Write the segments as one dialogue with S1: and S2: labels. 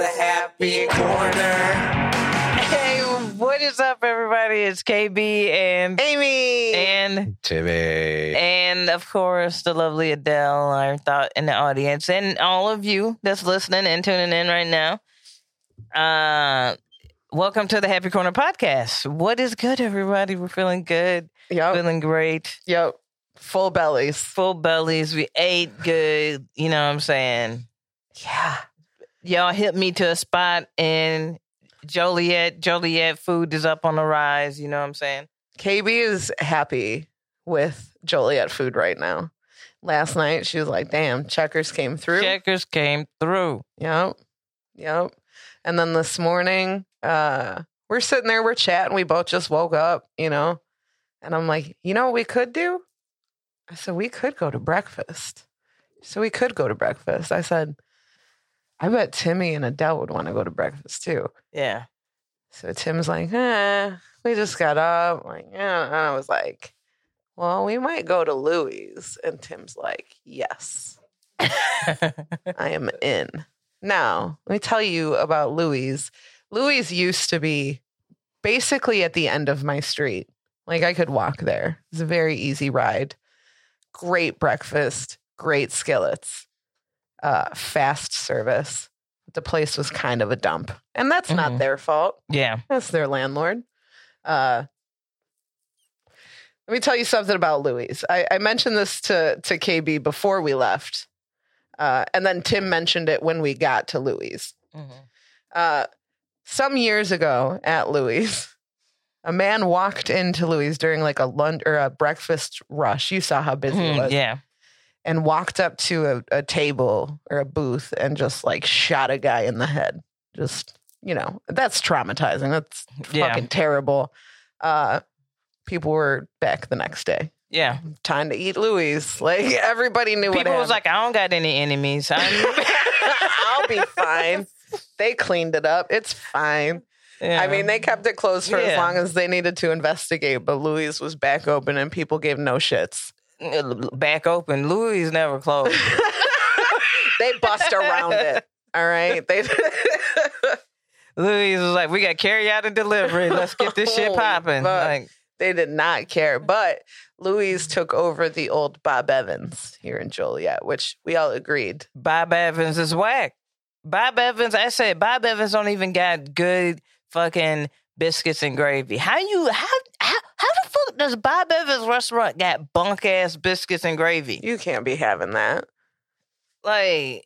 S1: the happy corner.
S2: Hey, what is up, everybody? It's KB and
S1: Aimee.
S2: and
S3: Timmy.
S2: and of course the lovely Adele, our thought in the audience, and all of you that's listening and tuning in right now. Uh, welcome to the Happy Corner podcast. What is good, everybody? We're feeling good,
S1: yep.
S2: feeling great,
S1: Yep. Full bellies.
S2: full bellies. We ate good. You know what I'm saying?
S1: Yeah.
S2: Y'all hit me to a spot in Joliet. Joliet food is up on the rise. You know what I'm saying?
S1: KB is happy with Joliet food right now. Last night she was like, damn, checkers came through.
S2: Checkers came through.
S1: Yep. Yep. And then this morning, uh, we're sitting there, we're chatting. We both just woke up, you know. And I'm like, you know what we could do? I said, we could go to breakfast. So we could go to breakfast. I said, I bet Timmy and Adele would want to go to breakfast too.
S2: Yeah.
S1: So Tim's like, eh, we just got up. I'm like, yeah. And I was like, well, we might go to Louis. And Tim's like, yes, I am in. Now, let me tell you about Louis. Louis used to be basically at the end of my street. Like I could walk there. It's a very easy ride. Great breakfast, great skillets, uh, fast service. The place was kind of a dump. And that's not
S2: Mhm.
S1: their fault.
S2: yeah.
S1: That's their landlord. Uh, let me tell you something about Louis. I, I mentioned this to to KB before we left, uh, and then Tim mentioned it when we got to Louis.
S2: Mhm.
S1: Uh, some years ago at Louis, a man walked into Louis during like a lunch or a breakfast rush. You saw how busy it
S2: Mhm,
S1: was,
S2: Yeah.
S1: And walked up to a, a table or a booth and just like shot a guy in the head. Just you know, that's traumatizing. That's
S2: Yeah.
S1: fucking terrible. Uh, people were back the next day.
S2: Yeah.
S1: Time to eat Louis. Like everybody knew
S2: People
S1: what
S2: was like, I don't got any enemies. I'm,
S1: I'll be fine. They cleaned it up. It's fine.
S2: Yeah.
S1: I mean, they kept it closed for as
S2: Yeah.
S1: long as they needed to investigate, but Louis was back open and people gave no shits.
S2: Back open. Louis never closed.
S1: They bust around it. All right. They
S2: Louis was like, we got carry out and delivery. Let's get this shit popping. Like,
S1: they did not care. But Louis took over the old Bob Evans here in Joliet, which we all agreed.
S2: Bob Evans is whack. Bob Evans, I said, Bob Evans don't even got good fucking biscuits and gravy. How you how how how the fuck does Bob Evans restaurant got bunk ass biscuits and gravy?
S1: You can't be having that.
S2: Like,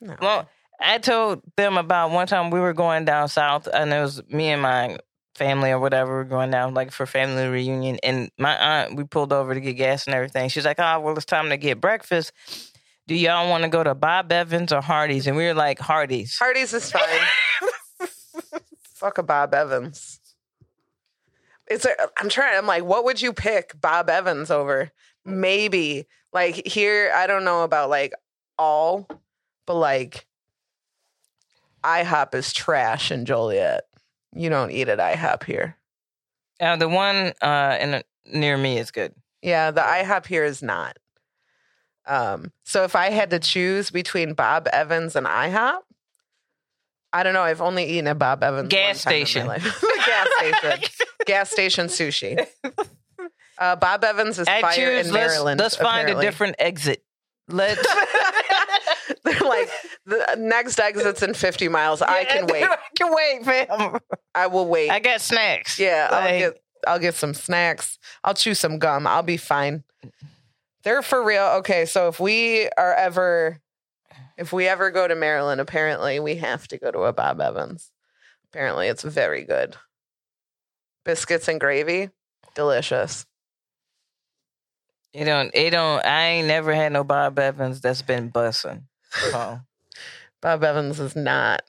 S1: No.
S2: well, I told them about one time we were going down south, and it was me and my family or whatever we're going down like for family reunion. And my aunt, we pulled over to get gas and everything. She's like, "Oh, well, it's time to get breakfast. Do y'all want to go to Bob Evans or Hardee's?" And we were like, "Hardee's."
S1: Hardee's is fine. Fuck a Bob Evans. It's I'm trying. I'm like, what would you pick Bob Evans over? Maybe like here. I don't know about like all, but like IHOP is trash in Joliet. You don't eat at IHOP here.
S2: Uh, the one uh, in near me is good.
S1: Yeah, the IHOP here is not. Um, so if I had to choose between Bob Evans and IHOP, I don't know. I've only eaten at Bob Evans.
S2: Gas
S1: one time in my
S2: station.
S1: gas station. gas station sushi. Uh, Bob Evans is
S2: I
S1: fire
S2: choose.
S1: in
S2: Let's,
S1: Maryland.
S2: let's find
S1: apparently.
S2: a different exit. Let's.
S1: They're like the next exit's in 50 miles. I can wait.
S2: I can wait, fam.
S1: I will wait.
S2: I got snacks.
S1: Yeah, I'll
S2: Like-
S1: get I'll get some snacks. I'll chew some gum. I'll be fine. They're for real. Okay, so if we are ever if we ever go to Maryland, apparently we have to go to a Bob Evans. Apparently it's very good. Biscuits and gravy, delicious.
S2: You don't. It don't. I ain't never had no Bob Evans that's been bussing. Oh.
S1: Bob Evans is not.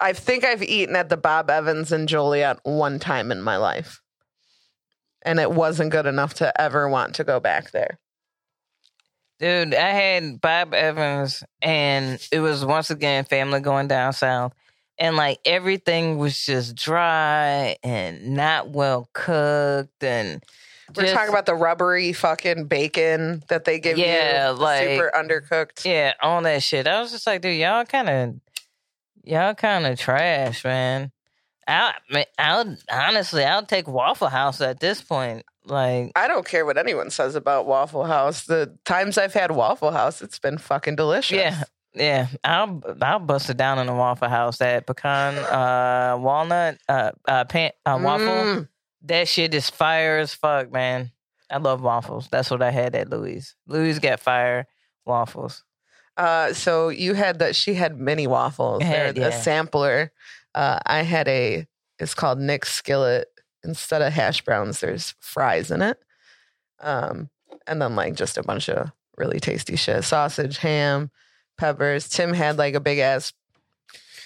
S1: I think I've eaten at the Bob Evans in Joliet one time in my life. And it wasn't good enough to ever want to go back there.
S2: Dude, I had Bob Evans, and it was once again family going down south, and like everything was just dry and not well cooked, and
S1: We're
S2: just-
S1: talking about the rubbery fucking bacon that they give
S2: Yeah,
S1: you,
S2: like-
S1: super undercooked.
S2: yeah, all that shit. I was just like, dude, y'all kind of Y'all kind of trash, man. I, I'll honestly, I'll take Waffle House at this point. Like,
S1: I don't care what anyone says about Waffle House. The times I've had Waffle House, it's been fucking delicious.
S2: yeah, yeah. I'll I'll bust it down in a Waffle House. That pecan, uh, walnut, uh, uh, pan, uh waffle.
S1: Mm.
S2: That shit is fire as fuck, man. I love waffles. That's what I had at Louis. Louis got fire waffles.
S1: Uh, so you had that. She had mini waffles.
S2: I
S1: They're
S2: had,
S1: a sampler. Uh, I had a. It's called Nick's Skillet. Instead of hash browns, there's fries in it. Um, and then like just a bunch of really tasty shit: sausage, ham, peppers. Tim had like a big ass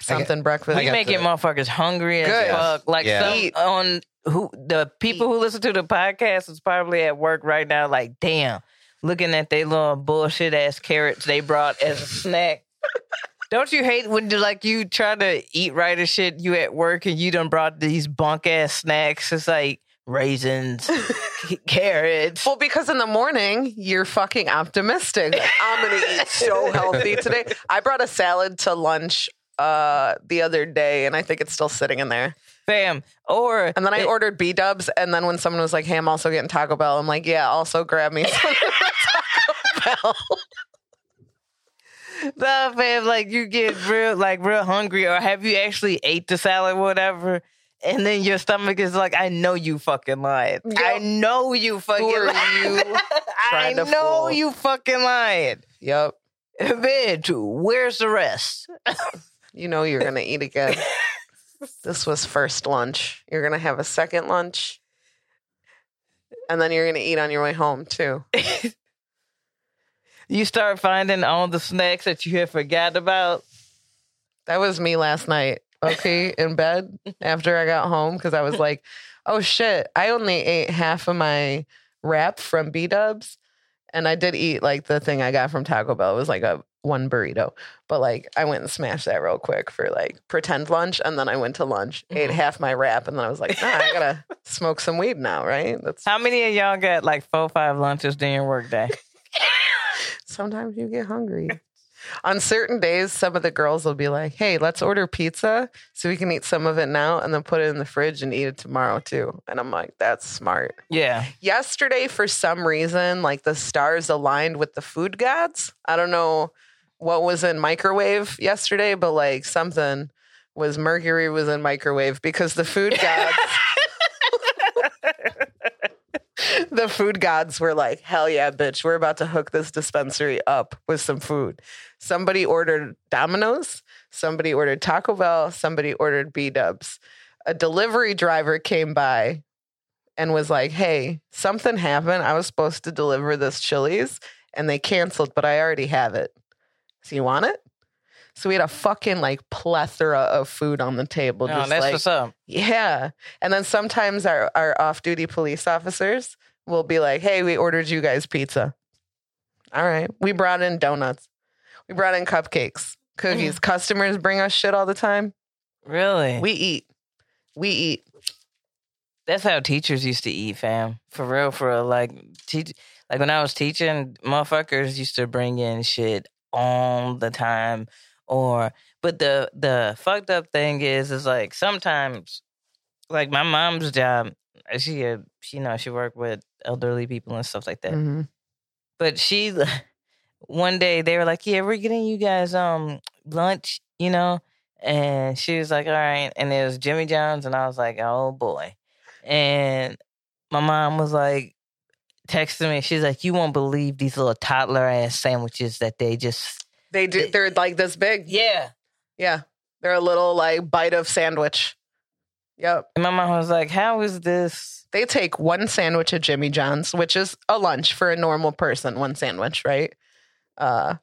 S1: something breakfast.
S2: We
S3: got
S2: making
S3: the-
S2: motherfuckers hungry as
S1: Good.
S2: fuck. Like
S3: Yeah.
S2: some on who the people who listen to the podcast is probably at work right now. Like, damn, looking at they little bullshit ass carrots they brought as a snack. Don't you hate when you like you try to eat right as shit? You at work and you done brought these bunk ass snacks. It's like raisins, carrots.
S1: Well, because in the morning you're fucking optimistic. Like, I'm gonna eat so healthy today. I brought a salad to lunch uh the other day, and I think it's still sitting in there.
S2: Fam. Or
S1: And then I
S2: it-
S1: ordered B Dubs, and then when someone was like, "Hey, I'm also getting Taco Bell," I'm like, "Yeah, also grab me some Taco Bell."
S2: No, fam, like you get real, like real hungry, or have you actually ate the salad, whatever, and then your stomach is like, I know you fucking lying. I know you fucking lying.
S1: you
S2: I know
S1: fool?
S2: you fucking lying.
S1: Yep,
S2: Bitch, where's the rest?
S1: you know you're gonna eat again. this was first lunch. You're gonna have a second lunch, and then you're gonna eat on your way home too.
S2: You start finding all the snacks that you had forgot about.
S1: That was me last night. Okay, in bed after I got home because I was like, "Oh shit!" I only ate half of my wrap from B Dubs, and I did eat like the thing I got from Taco Bell. It was like a one burrito, but like I went and smashed that real quick for like pretend lunch, and then I went to lunch, ate
S2: Mhm.
S1: half my wrap, and then I was like, "Nah, I gotta smoke some weed now, right?" That's
S2: How many of y'all got like four, five lunches during your workday?
S1: Sometimes you get hungry. On certain days, some of the girls will be like, "Hey, let's order pizza so we can eat some of it now and then put it in the fridge and eat it tomorrow too." And I'm like, "That's smart."
S2: Yeah.
S1: Yesterday, for some reason, like the stars aligned with the food gods. I don't know what was in microwave yesterday, but like something was Mercury was in microwave because the food gods. the food gods were like, hell yeah, bitch, we're about to hook this dispensary up with some food. Somebody ordered Domino's, somebody ordered Taco Bell, somebody ordered B Dubs. A delivery driver came by and was like, hey, something happened. I was supposed to deliver this Chili's and they canceled, but I already have it. So you want it? So we had a fucking like plethora of food on the table.
S2: No,
S1: just
S2: that's
S1: like,
S2: what's up.
S1: yeah. And then sometimes our, our off duty police officers will be like, hey, we ordered you guys pizza. All right. We brought in donuts. We brought in cupcakes, cookies. Mm. Customers bring us shit all the time.
S2: Really?
S1: We eat. We eat.
S2: That's how teachers used to eat, fam. For real, for real. Like, teach, like when I was teaching, motherfuckers used to bring in shit all the time. Or, but the the fucked up thing is, is like sometimes, like my mom's job, she, had- she you know, she worked with elderly people and stuff like that.
S1: Mhm.
S2: But she, one day they were like, "Yeah, we're getting you guys um lunch," you know, and she was like, "All right," and it was Jimmy John's, and I was like, "Oh boy," and my mom was like, texting me, she's like, "You won't believe these little toddler ass sandwiches that they just."
S1: They do. They're like this big.
S2: Yeah,
S1: Yeah. They're a little like bite of sandwich. Yep.
S2: and my mom was like, "How is this?"
S1: They take one sandwich at Jimmy John's, which is a lunch for a normal person, one sandwich, right? Uh,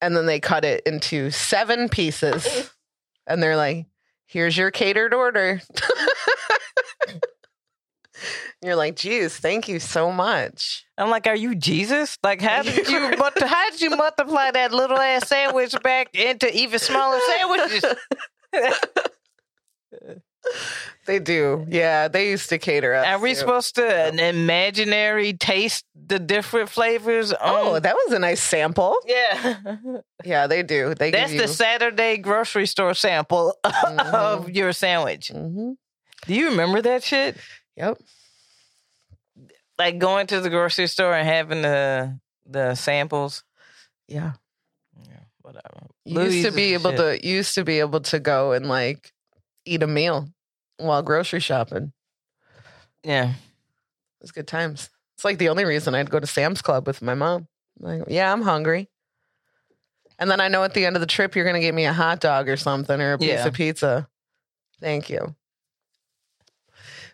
S1: and then they cut it into seven pieces. And they're like, here's your catered order. You're like, geez, thank you so much.
S2: I'm like, "Are you Jesus? Like, how did you? But how did you multiply that little ass sandwich back into even smaller sandwiches?"
S1: They do. Yeah, they used to cater us.
S2: Are we
S1: too.
S2: supposed to an imaginary taste the different flavors?
S1: Oh, that was a nice sample.
S2: yeah.
S1: Yeah, they do. They
S2: That's
S1: give
S2: the. Saturday grocery store sample of your sandwich.
S1: hmm
S2: Do you remember that shit?
S1: Yep.
S2: Like going to the grocery store and having the the samples.
S1: Yeah.
S2: Yeah, whatever.
S1: You used to be able
S2: shit.
S1: to. Used to be able to go and like eat a meal while grocery shopping.
S2: Yeah.
S1: It was good times. It's like the only reason I'd go to Sam's Club with my mom. Like, yeah, I'm hungry. And then I know at the end of the trip you're going to give me a hot dog or something or a piece
S2: Yeah.
S1: of pizza. Thank you.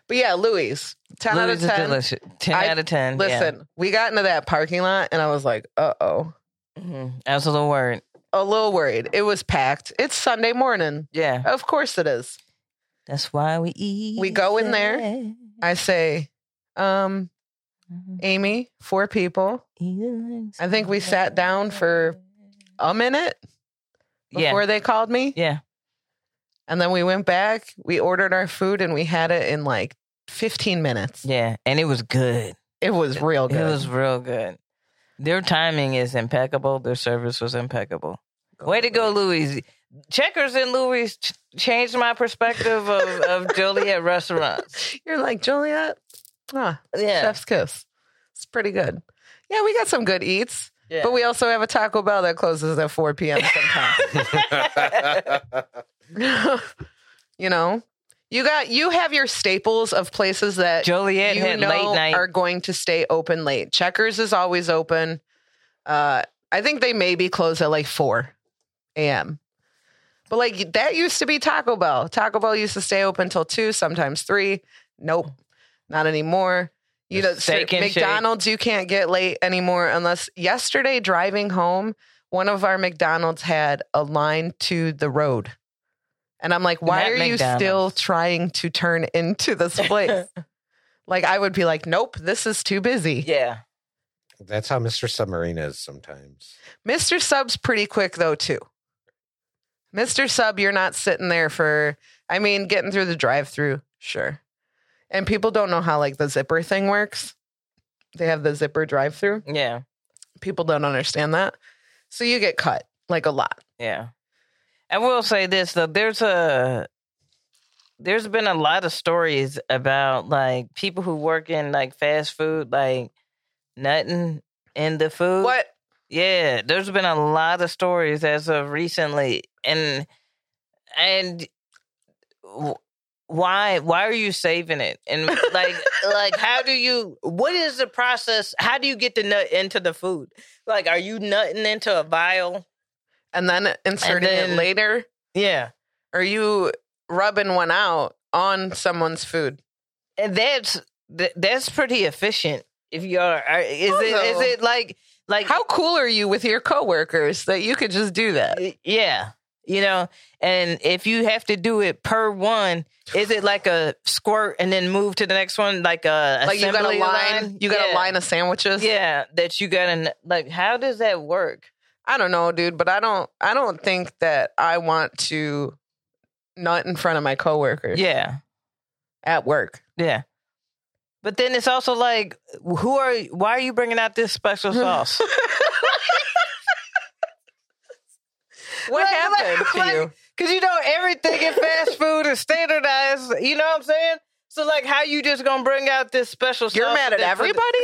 S1: But yeah, Louis, 10 out
S2: Louis
S1: of
S2: is
S1: 10.
S2: delicious. Ten
S1: I-
S2: out of ten.
S1: Listen, we got into that parking lot and I was like, uh oh.
S2: yeah. hmm I was a little worried.
S1: A little worried. It was packed. It's Sunday morning.
S2: Yeah.
S1: Of course it is.
S2: That's why we eat.
S1: We go in there. I say, um, Aimee, four people. I think we sat down for a minute
S2: yeah.
S1: before they called me.
S2: Yeah.
S1: And then we went back, we ordered our food, and we had it in like 15 minutes.
S2: Yeah. And it was good.
S1: It was real good.
S2: It was real good. Their timing is impeccable. Their service was impeccable. Way to go, Louis. Checkers and Louis ch- changed my perspective of, of Joliet restaurants.
S1: You're like, Joliet? Ah,
S2: Yeah.
S1: chef's kiss. It's pretty good. Yeah, we got some good eats,
S2: yeah.
S1: but we also have a Taco Bell that closes at 4 p.m. sometimes. you know, you got you have your staples of places that
S2: Joliet
S1: you know
S2: late night.
S1: are going to stay open late. Checkers is always open. Uh, I think they maybe close at like 4 a.m. But like that used to be Taco Bell. Taco Bell used to stay open till 2, sometimes 3. Nope, not anymore. You know,
S2: and Shake.
S1: McDonald's you can't get late anymore unless yesterday driving home, one of our McDonald's had a line to the road. And I'm like, why
S2: That
S1: are you
S2: McDonald's.
S1: still trying to turn into this place? like I would be like, nope, this is too busy.
S2: yeah.
S3: That's how Mr. Submarine is sometimes.
S1: Mr. Sub's pretty quick though too. Mr. Sub, you're not sitting there for I mean, getting through the drive through, sure. And people don't know how like the zipper thing works. They have the zipper drive through.
S2: Yeah.
S1: People don't understand that. So you get cut like a lot.
S2: Yeah. I will say this though, there's a there's been a lot of stories about like people who work in like fast food, like nothing in the food.
S1: What?
S2: Yeah, there's been a lot of stories as of recently, and and why why are you saving it? And like like how do you? What is the process? How do you get the nut into the food? Like, are you nutting into a vial?
S1: And then inserting
S2: then-
S1: it later?
S2: Yeah,
S1: Are you rubbing one out on someone's food?
S2: and that's that's pretty efficient. If you are, are- is it is it like like
S1: How cool are you with your coworkers that you could just do that?
S2: Yeah. You know, and if you have to do it per one, is it like a squirt and then move to the next one, like a
S1: Like you got a
S2: assembly
S1: line, you got
S2: yeah.
S1: a line of sandwiches.
S2: Yeah, that you got to like. How does that work?
S1: I don't know, dude, but I don't I don't think that I want to not in front of my coworkers
S2: Yeah,
S1: at work.
S2: yeah. But then it's also like, who are? Why are you bringing out this special sauce?
S1: What
S2: Like-
S1: happened
S2: like-
S1: to you?
S2: Because you know everything in fast food is standardized. You know what I'm saying? So like, how you just gonna bring out this special?
S1: You're
S2: sauce
S1: mad at everybody?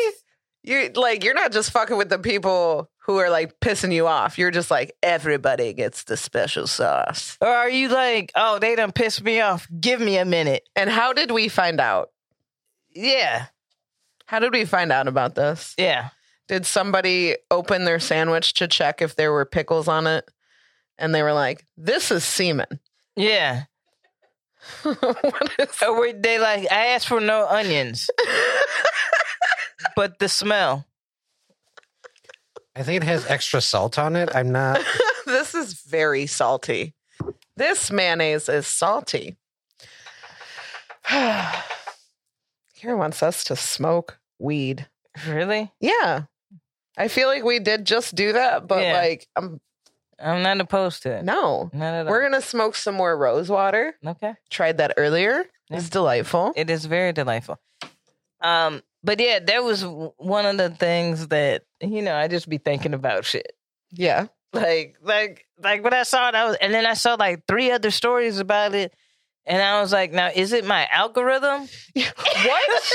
S1: You like you're not just fucking with the people who are like pissing you off. You're just like everybody gets the special sauce.
S2: Or are you like, oh, they done pissed me off. Give me a minute.
S1: And how did we find out?
S2: Yeah.
S1: How did we find out about this?
S2: Yeah.
S1: Did somebody open their sandwich to check if there were pickles on it? And they were like, "This is semen."
S2: Yeah.
S1: what is
S2: Or were they like, I asked for no onions, but the smell.
S3: I think it has extra salt on it. I'm not.
S1: this is very salty. This mayonnaise is salty. Kara wants us to smoke weed.
S2: Really?
S1: Yeah. I feel like we did just do that, but
S2: Yeah.
S1: like I'm
S2: I'm not opposed to it.
S1: No.
S2: Not at all.
S1: We're gonna smoke some more rose water.
S2: okay.
S1: Tried that earlier.
S2: Yeah.
S1: It's delightful.
S2: It is very delightful. Um, but yeah, that was one of the things that you know I just be thinking about shit.
S1: yeah.
S2: Like, like, like when I saw it, I was, and then I saw like three other stories about it, and I was like, now is it my algorithm?
S1: what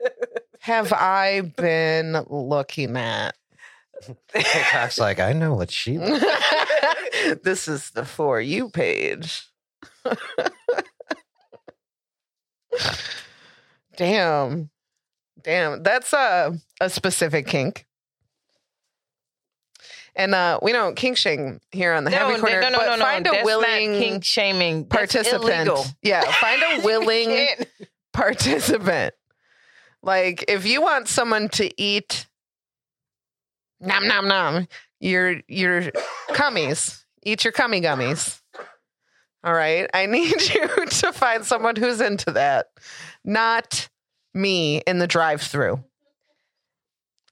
S1: have I been looking at?
S3: TikTok's like, I know what she.
S1: this is the for you page. Damn. Damn. That's a a specific kink. And uh we don't kink shame here on the
S2: No,
S1: Happy Corner,
S2: no, no,
S1: but
S2: no, no.
S1: find a
S2: That's
S1: willing
S2: kink shaming
S1: participant. Yeah, find a willing participant. Like if you want someone to eat nom nom nom, your your cummies, eat your cummy gummies. All right. I need you to find someone who's into that. Not me in the drive through.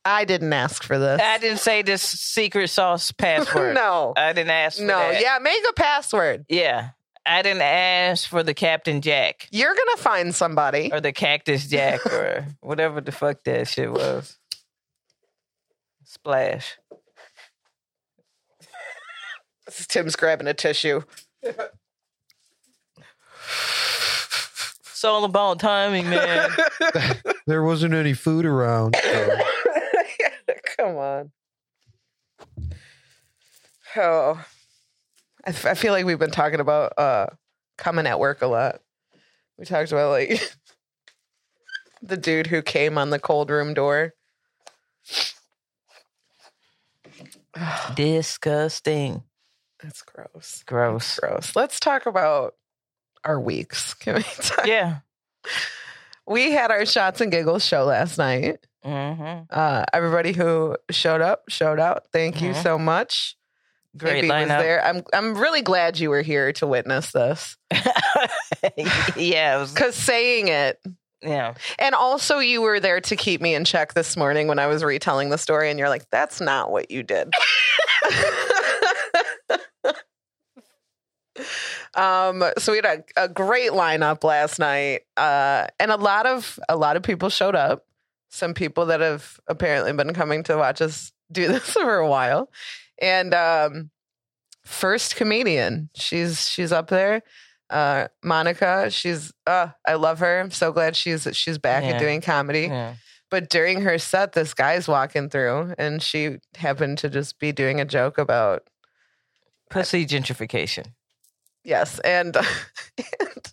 S1: I didn't ask for this.
S2: I didn't say this secret sauce password.
S1: no.
S2: I didn't ask. For
S1: No.
S2: that.
S1: Yeah, make a password.
S2: yeah. I didn't ask for the Captain Jack
S1: You're gonna find somebody.
S2: or the Cactus Jack or whatever the fuck that shit was. Splash.
S1: This is Tim's grabbing a tissue.
S2: It's all about timing, man.
S3: There wasn't any food around. so-
S1: Come on. Oh, I, f- I feel like we've been talking about uh, coming at work a lot. We talked about like the dude who came on the cold room door.
S2: Disgusting.
S1: That's gross.
S2: Gross.
S1: Gross. Let's talk about our weeks. Can we talk?
S2: Yeah.
S1: We had our shots and giggles show last night.
S2: hmm
S1: Uh, everybody who showed up, showed out. Thank you
S2: Mhm.
S1: so much.
S2: Great lineup.
S1: there. I'm I'm really glad you were here to witness this
S2: yeah, it was.
S1: because saying it,
S2: Yeah.
S1: and also you were there to keep me in check this morning when I was retelling the story, and you're like, "That's not what you did." um, so we had a, a great lineup last night, uh, and a lot of a lot of people showed up. Some people that have apparently been coming to watch us do this for a while, and um, first comedian, she's she's up there. Uh, Monica, she's uh, I love her. I'm so glad she's she's back
S2: Yeah.
S1: and doing comedy.
S2: Yeah.
S1: But during her set, this guy's walking through, and she happened to just be doing a joke about
S2: Pussy gentrification.
S1: Yes, and, and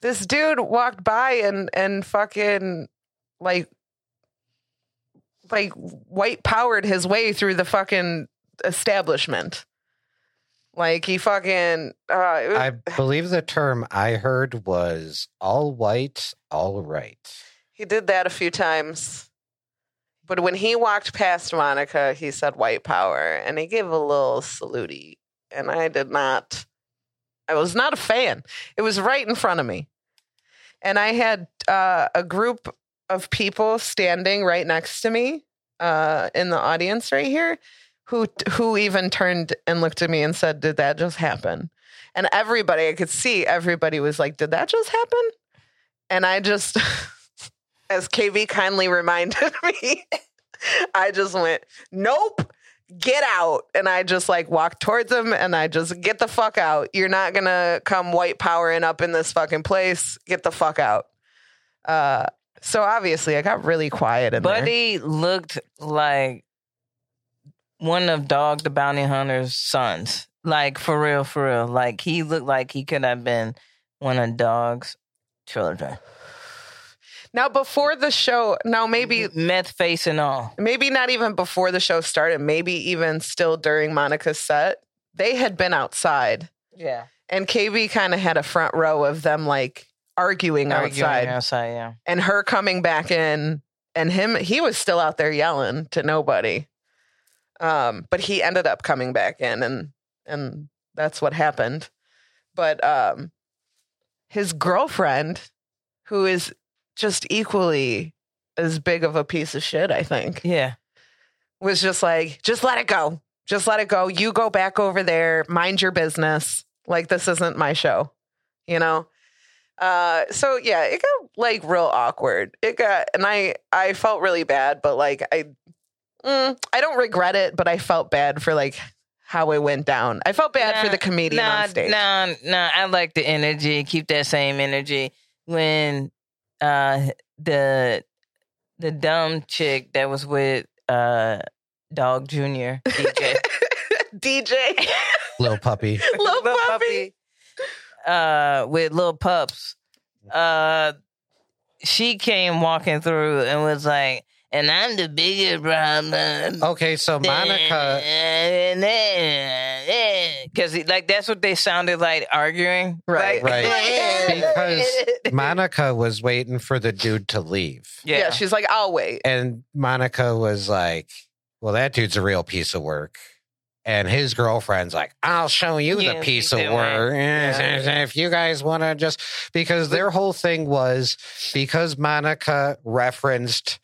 S1: this dude walked by and and fucking like like white powered his way through the fucking establishment. Like he fucking uh, was-
S3: I believe the term I heard was all white, all right.
S1: He did that a few times. But when he walked past Monica, he said white power and he gave a little salute. And I did not, I was not a fan. It was right in front of me. And I had uh, a group of people standing right next to me uh, in the audience right here who who even turned and looked at me and said, Did that just happen? And everybody, I could see everybody was like, Did that just happen? And I just, as KB kindly reminded me, I just went, Nope, get out. And I just like walked towards him and I just, Get the fuck out. You're not gonna come white powering up in this fucking place. Get the fuck out. Uh, so obviously, I got really quiet in there.
S2: Buddy looked like one of Dog the Bounty Hunter's sons. Like for real, for real. Like he looked like he could have been one of Dog's children.
S1: Now, before the show, now maybe
S2: meth face and all.
S1: maybe not even before the show started, maybe even still during Monica's set, they had been outside,
S2: Yeah,
S1: and KB kind of had a front row of them like arguing,
S2: Arguing
S1: outside,
S2: outside, yeah.
S1: and her coming back in, and him he was still out there yelling to nobody. Um, but he ended up coming back in, and and that's what happened. But um, his girlfriend, who is just equally as big of a piece of shit, I think,
S2: Yeah.
S1: was just like, just let it go. Just let it go. You go back over there, mind your business. Like this isn't my show, you know? Uh so yeah, it got like real awkward. It got and I I felt really bad, but like I mm, I don't regret it, but I felt bad for like how it went down. I felt bad for the comedian
S2: nah,
S1: on stage.
S2: Nah, nah, I like the energy. Keep that same energy. When uh the the dumb chick that was with uh Dog Junior DJ.
S1: DJ
S3: Little puppy.
S1: little Puppy.
S2: uh with little pups. Uh she came walking through and was like, and I'm the bigger problem.
S3: Okay, so Monica.
S2: Because like that's what they sounded like arguing,
S1: Right.
S3: Right. Because Monica was waiting for the dude to leave.
S1: yeah.
S2: yeah,
S1: she's like, I'll wait.
S3: And Monica was like, Well, that dude's a real piece of work. And his girlfriend's like, I'll show you
S2: Yeah,
S3: the piece of work.
S2: went.
S3: If you guys want to just, because their whole thing was because Monica referenced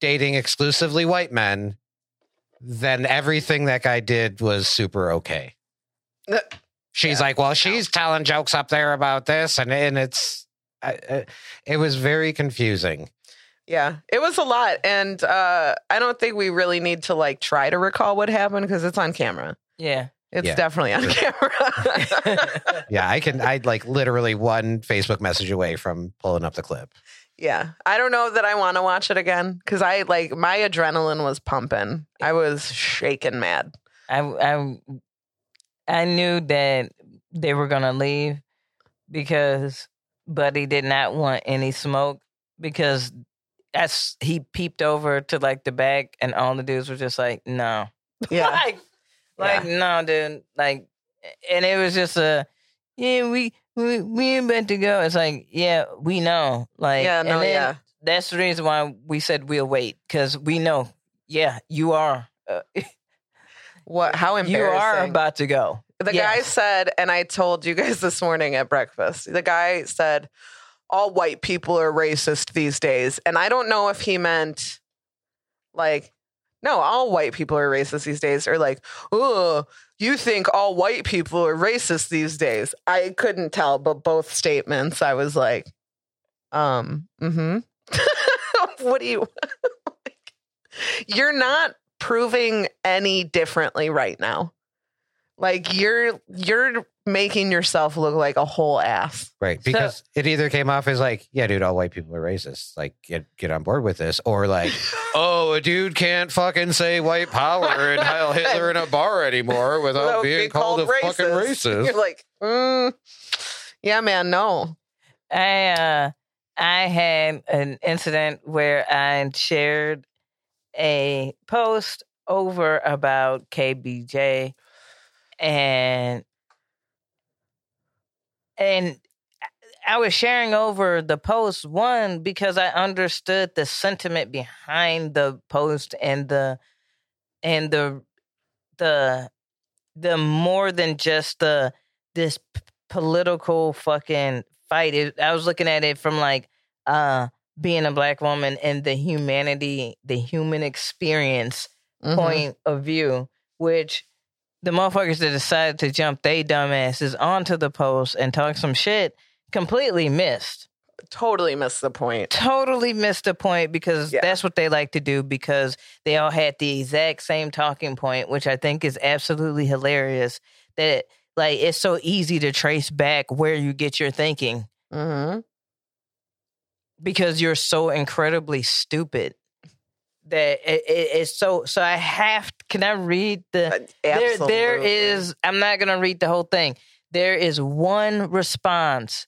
S3: dating exclusively white men, then everything that guy did was super okay. She's
S1: yeah.
S3: like, well, she's telling jokes up there about this, and and it's, I- I- it was very confusing.
S1: Yeah, it was a lot. And uh, I don't think we really need to like try to recall what happened because it's on camera.
S2: yeah.
S1: It's
S3: Yeah.
S1: definitely on camera.
S3: Yeah, I can. I like literally one Facebook message away from pulling up the clip.
S1: yeah. I don't know that I want to watch it again because I like my adrenaline was pumping. I was shaking mad.
S2: I I I knew that they were gonna leave because Buddy did not want any smoke because as he peeped over to like the back and all the dudes were just like, no.
S1: Yeah.
S2: like like no, dude. Like and it was just a yeah, we we we ain't about to go. It's like, yeah, we know. Like
S1: yeah, no, yeah.
S2: that's the reason why we said we'll wait because we know. Yeah, you are. Uh,
S1: What how embarrassing!
S2: you are about to go.
S1: The guy said, and I told you guys this morning at breakfast, the guy said, all white people are racist these days. And I don't know if he meant like, no, all white people are racist these days, or like, oh, you think all white people are racist these days. I couldn't tell, but both statements, I was like, um, mm-hmm. what do you you're not proving any differently right now. Like you're you're making yourself look like a whole ass.
S3: Right. Because it either came off as like, yeah, dude, all white people are racist. Like, get get on board with this. Or like, oh, a dude can't fucking say white power and Heil Hitler in a bar anymore without
S1: Without
S3: being called, a fucking racist.
S1: You're like, mm, yeah, man, no.
S2: I uh I had an incident where I shared a post over about KBJ and and I was sharing over the post one because I understood the sentiment behind the post and the and the the the more than just the this p- political fucking fight. It, I was looking at it from like uh being a black woman and the humanity, the human experience
S1: Mhm.
S2: point of view, which the motherfuckers that decided to jump they dumbasses onto the post and talk some shit completely missed.
S1: Totally missed the point.
S2: Totally missed the point because
S1: Yeah.
S2: that's what they like to do because they all had the exact same talking point, which I think is absolutely hilarious. That like it's so easy to trace back where you get your thinking
S1: hmm
S2: because you're so incredibly stupid that it, it, it's so so i have can i read the there there is i'm not gonna read the whole thing there is one response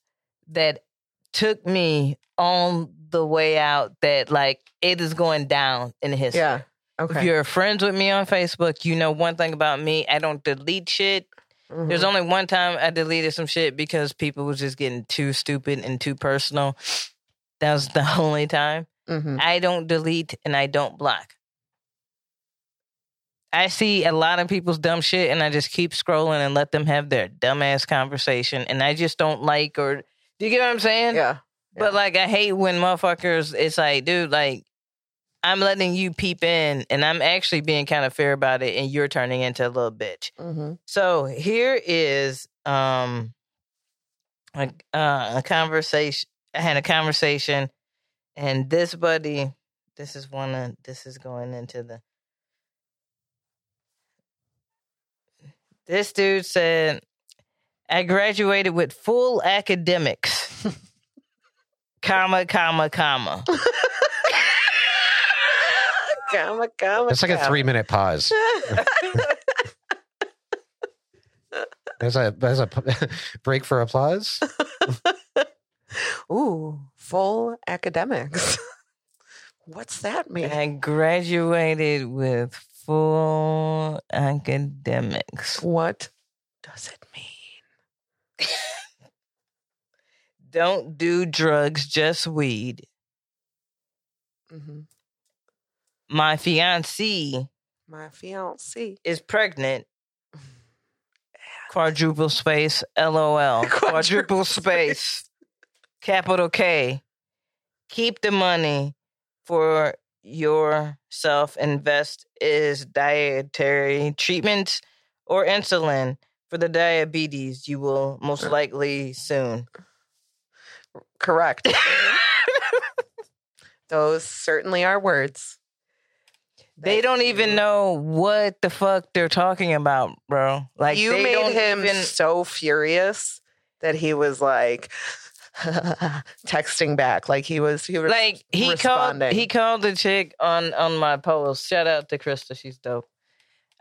S2: that took me on the way out that like it is going down in history
S1: yeah. Okay if
S2: you're friends with me on facebook you know one thing about me i don't delete shit
S1: Mhm.
S2: there's only one time I deleted some shit because people was just getting too stupid and too personal. That was the only time.
S1: Mhm.
S2: I don't delete and I don't block. I see a lot of people's dumb shit and I just keep scrolling and let them have their dumbass conversation and I just don't like or do you get what I'm saying?
S1: yeah.
S2: But like I hate when motherfuckers it's like, dude, like I'm letting you peep in, and I'm actually being kind of fair about it, and you're turning into a little bitch.
S1: Mm-hmm.
S2: So here is um a, uh, a conversation. I had a conversation, and this buddy, this is one of this is going into the. This dude said, "I graduated with full academics." comma comma comma.
S1: Gamma, gamma,
S3: It's like a three minute pause. There's a there's a break for applause.
S1: Ooh, full academics. What's that mean?
S2: I graduated with full academics.
S1: What does it mean?
S2: Don't do drugs, just weed.
S1: hmm
S2: My fiancée
S1: My fiance.
S2: is pregnant. Quadruple space, LOL. Quadruple
S1: Quadruple
S2: space, capital K. Keep the money for yourself. Invest is dietary treatments or insulin for the diabetes you will most uh. likely soon.
S1: Correct. Those certainly are words.
S2: They don't even know what the fuck they're talking about, bro. Like
S1: you
S2: they
S1: made him
S2: even
S1: so furious that he was like texting back, like he was he was
S2: like he called he called the chick on on my post. Shout out to Krista, she's dope.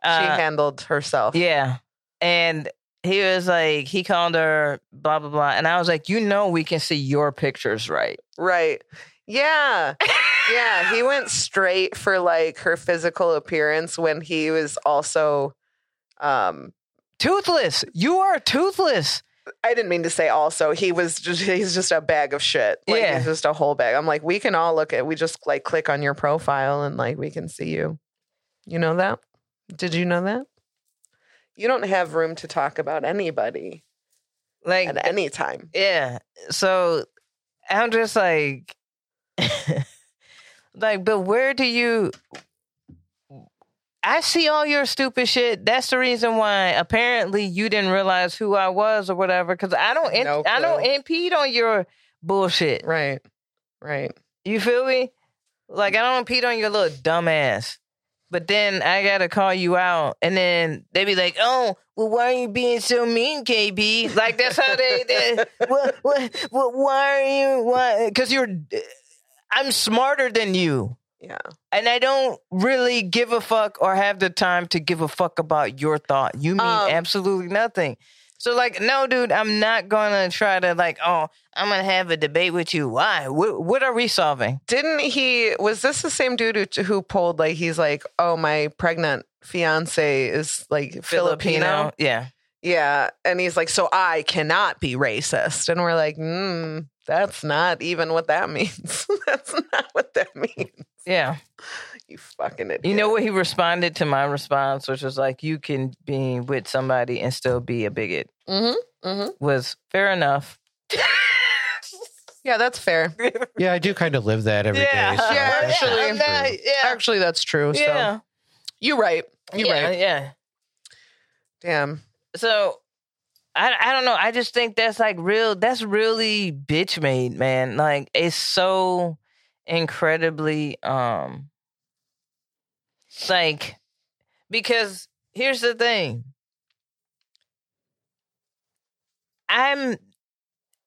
S1: she
S2: Uh,
S1: handled herself.
S2: yeah, and he was like he called her blah blah blah, and I was like, you know, we can see your pictures, right?
S1: Right. Yeah. yeah. He went straight for like her physical appearance when he was also um
S2: Toothless, you are toothless.
S1: I didn't mean to say also. He was just he's just a bag of shit. Like
S2: Yeah.
S1: he's just a whole bag. I'm like, we can all look at we just like click on your profile and like we can see you. You know that? Did you know that? You don't have room to talk about anybody
S2: Like
S1: at any time.
S2: Yeah. So I'm just like, like, but where do you? I see all your stupid shit. That's the reason why apparently you didn't realize who I was or whatever. Because I don't, in-
S1: No
S2: I don't impede on your bullshit.
S1: Right. Right.
S2: You feel me? Like I don't impede on your little dumbass. But then I gotta call you out, and then they be like, "Oh, well, why are you being so mean, KB?" Like that's how they. they what, what, what, why are you? Why? Because you're. I'm smarter than you,
S1: Yeah.
S2: and I don't really give a fuck or have the time to give a fuck about your thought. You mean
S1: Um,
S2: absolutely nothing. So like, no, dude, I'm not gonna try to like, oh, I'm gonna have a debate with you. Why? What, what are we solving?
S1: Didn't he? Was this the same dude who, who pulled like he's like, oh, my pregnant fiance is like Filipino.
S2: Yeah.
S1: Yeah, and he's like, so I cannot be racist, and we're like, mm, that's not even what that means. that's not what that means.
S2: Yeah.
S1: You fucking idiot.
S2: You know what he responded to my response, which was like, you can be with somebody and still be a bigot,
S1: Mm-hmm. Mm-hmm.
S2: was fair enough.
S1: Yeah, that's fair.
S3: Yeah, I do kind of live that every day.
S2: Yeah.
S3: so
S1: Yeah, actually,
S3: not
S2: I'm not-
S3: true.
S2: yeah.
S1: Actually, that's true. So
S2: yeah.
S1: you right. You
S2: yeah,
S1: right.
S2: Yeah.
S1: Damn.
S2: So I I don't know. I just think that's like real that's really bitch made, man. Like it's so incredibly um like because here's the thing. I'm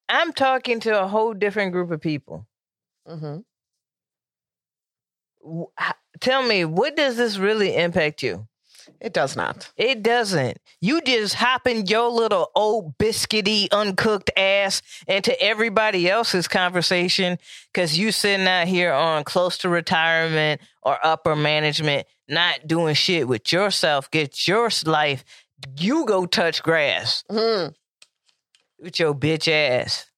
S2: I'm talking to a whole different group of people.
S1: Mm-hmm.
S2: Tell me, what does this really impact you?
S1: It does not.
S2: It doesn't. You just hopping your little old biscuity, uncooked ass into everybody else's conversation because you sitting out here on close to retirement or upper management, not doing shit with yourself. Get your life. You go touch grass
S1: Mm-hmm.
S2: with your bitch ass.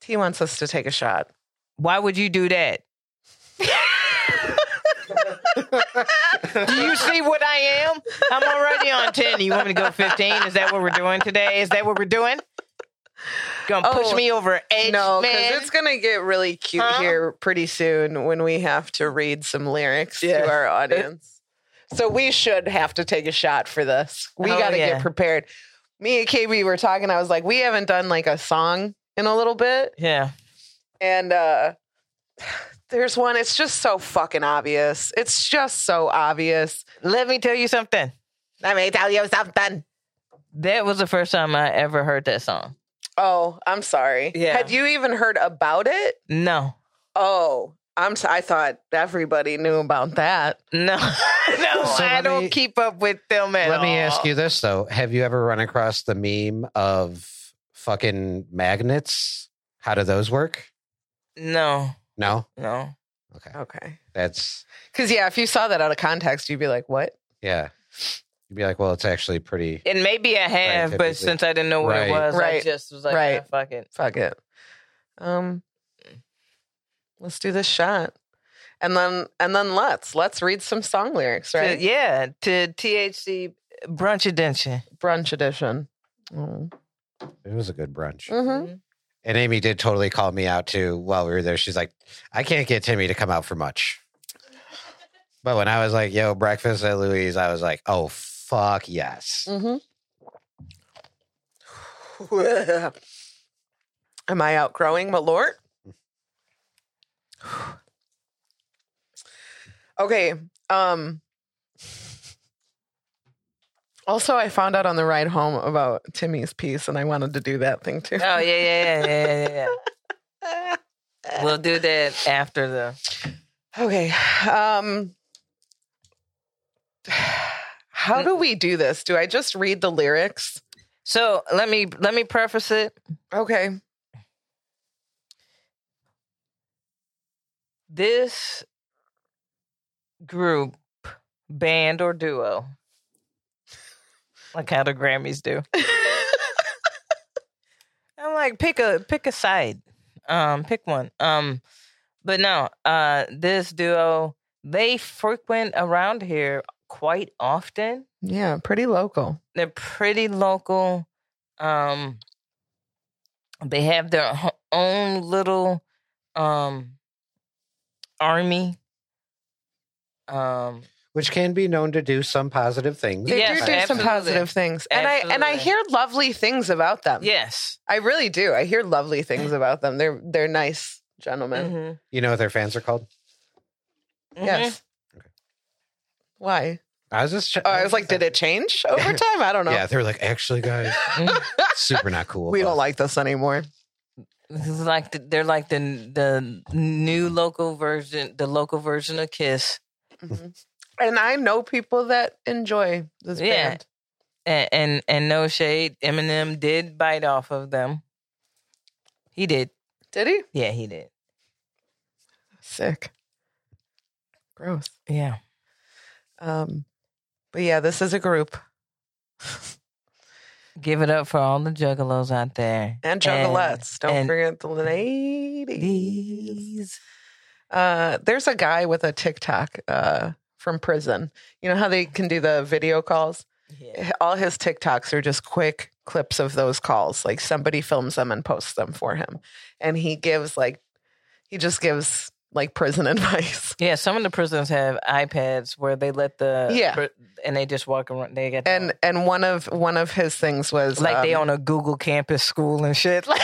S1: T wants us to take a shot.
S2: Why would you do that? do you see what I am? I'm already on 10. You want me to go 15? Is that what we're doing today? Is that what we're doing? Gonna push
S1: Oh,
S2: me over edge,
S1: no,
S2: man.
S1: because it's gonna get really cute
S2: Huh?
S1: here pretty soon when we have to read some lyrics
S2: Yeah.
S1: to our audience. So we should have to take a shot for this. We
S2: Oh,
S1: got to
S2: yeah.
S1: get prepared. Me and KB were talking. I was like, we haven't done like a song in a little bit,
S2: yeah.
S1: and uh there's one. It's just so fucking obvious. It's just so obvious.
S2: Let me tell you something.
S1: Let me tell you something.
S2: That was the first time I ever heard that song.
S1: Oh, I'm sorry.
S2: Yeah.
S1: Had you even heard about it?
S2: No,
S1: Oh, I'm. I thought everybody knew about that.
S2: no, no.
S3: So
S2: I don't
S3: me-
S2: keep up with them at
S3: Let me ask you this though: Have you ever run across the meme of fucking magnets? How do those work?
S2: No,
S3: No.
S2: no.
S3: Okay,
S1: Okay.
S3: that's
S1: Because yeah, if you saw that out of context, you'd be like, "What?"
S3: yeah. You'd be like, well, it's actually pretty.
S2: It may be a half, but
S3: typically.
S2: since I didn't know what
S3: Right.
S2: it was, I just was like,
S1: Right.
S2: ah, fuck it.
S1: Fuck it. Um, let's do this shot, and then and then let's let's read some song lyrics,
S2: To-
S1: right?
S2: yeah, to THC brunch edition.
S1: Brunch edition. Mm.
S3: It was a good brunch.
S1: Mhm.
S3: And Aimee did totally call me out too while we were there. She's like, I can't get Timmy to come out for much. But when I was like, yo, breakfast at Louise, I was like, oh, fuck yes.
S1: Mm-hmm. Am I outgrowing my lord? okay. Um. Also, I found out on the ride home about Timmy's piece, and I wanted to do that thing too.
S2: Oh yeah, yeah, yeah, yeah, yeah, yeah. we'll do that after the.
S1: Okay. Um How do we do this? Do I just read the lyrics?
S2: So let me let me preface it.
S1: Okay.
S2: This group, band or duo, like how the Grammys do. I'm like pick a pick a side, um, pick one. Um, but no, uh, this duo they frequent around here quite often.
S1: yeah, pretty local.
S2: They're pretty local. Um, they have their own little um army. Um,
S3: Which can be known to do some positive things.
S1: They
S2: Yes,
S1: do do some positive things. And I and I hear lovely things about them.
S2: yes.
S1: I really do. I hear lovely things about them. They're they're nice gentlemen.
S2: Mhm.
S3: You know what their fans are called?
S2: Mhm.
S1: Yes.
S3: Okay.
S1: Why?
S3: I was just.
S1: Oh, I was like, did it change over time? I don't know.
S3: Yeah, they're like, actually, guys, super not cool.
S1: we
S3: but-
S1: don't like this anymore.
S2: This is like the, they're like the the new local version, the local version of Kiss,
S1: Mhm. And I know people that enjoy this
S2: Yeah.
S1: band.
S2: and, and and no shade, Eminem did bite off of them. He did,
S1: Did he?
S2: yeah, he did,
S1: Sick. Gross.
S2: yeah.
S1: Um, but yeah, this is a group.
S2: Give it up for all the juggalos out there
S1: And juggalettes. Don't
S2: and-
S1: forget the ladies.
S2: These.
S1: Uh, there's a guy with a TikTok uh, from prison. You know how they can do the video calls?
S2: Yeah.
S1: All his TikToks are just quick clips of those calls. Like somebody films them and posts them for him. And he gives like, he just gives like prison advice.
S2: Yeah, some of the prisons have iPads where they let the
S1: Yeah.
S2: pri- and they just walk around. They get
S1: And and one of one of his things was
S2: like they
S1: um,
S2: on a Google campus school and shit.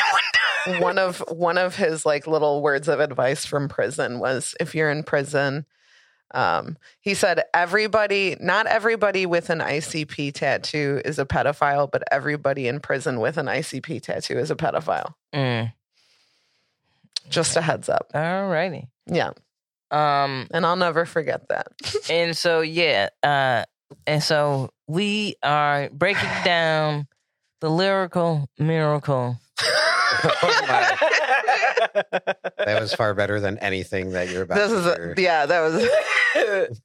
S2: Like
S1: one of one of his like little words of advice from prison was if you're in prison um he said everybody not everybody with an ICP tattoo is a pedophile but everybody in prison with an ICP tattoo is a pedophile
S2: Mm,
S1: just a heads up
S2: all righty.
S1: yeah
S2: Um,
S1: and I'll never forget that
S2: and so yeah, uh, and so we are breaking down the lyrical miracle.
S3: Oh my. That was far better than anything that you're about
S1: this
S3: to
S1: is
S3: hear.
S1: a, yeah that was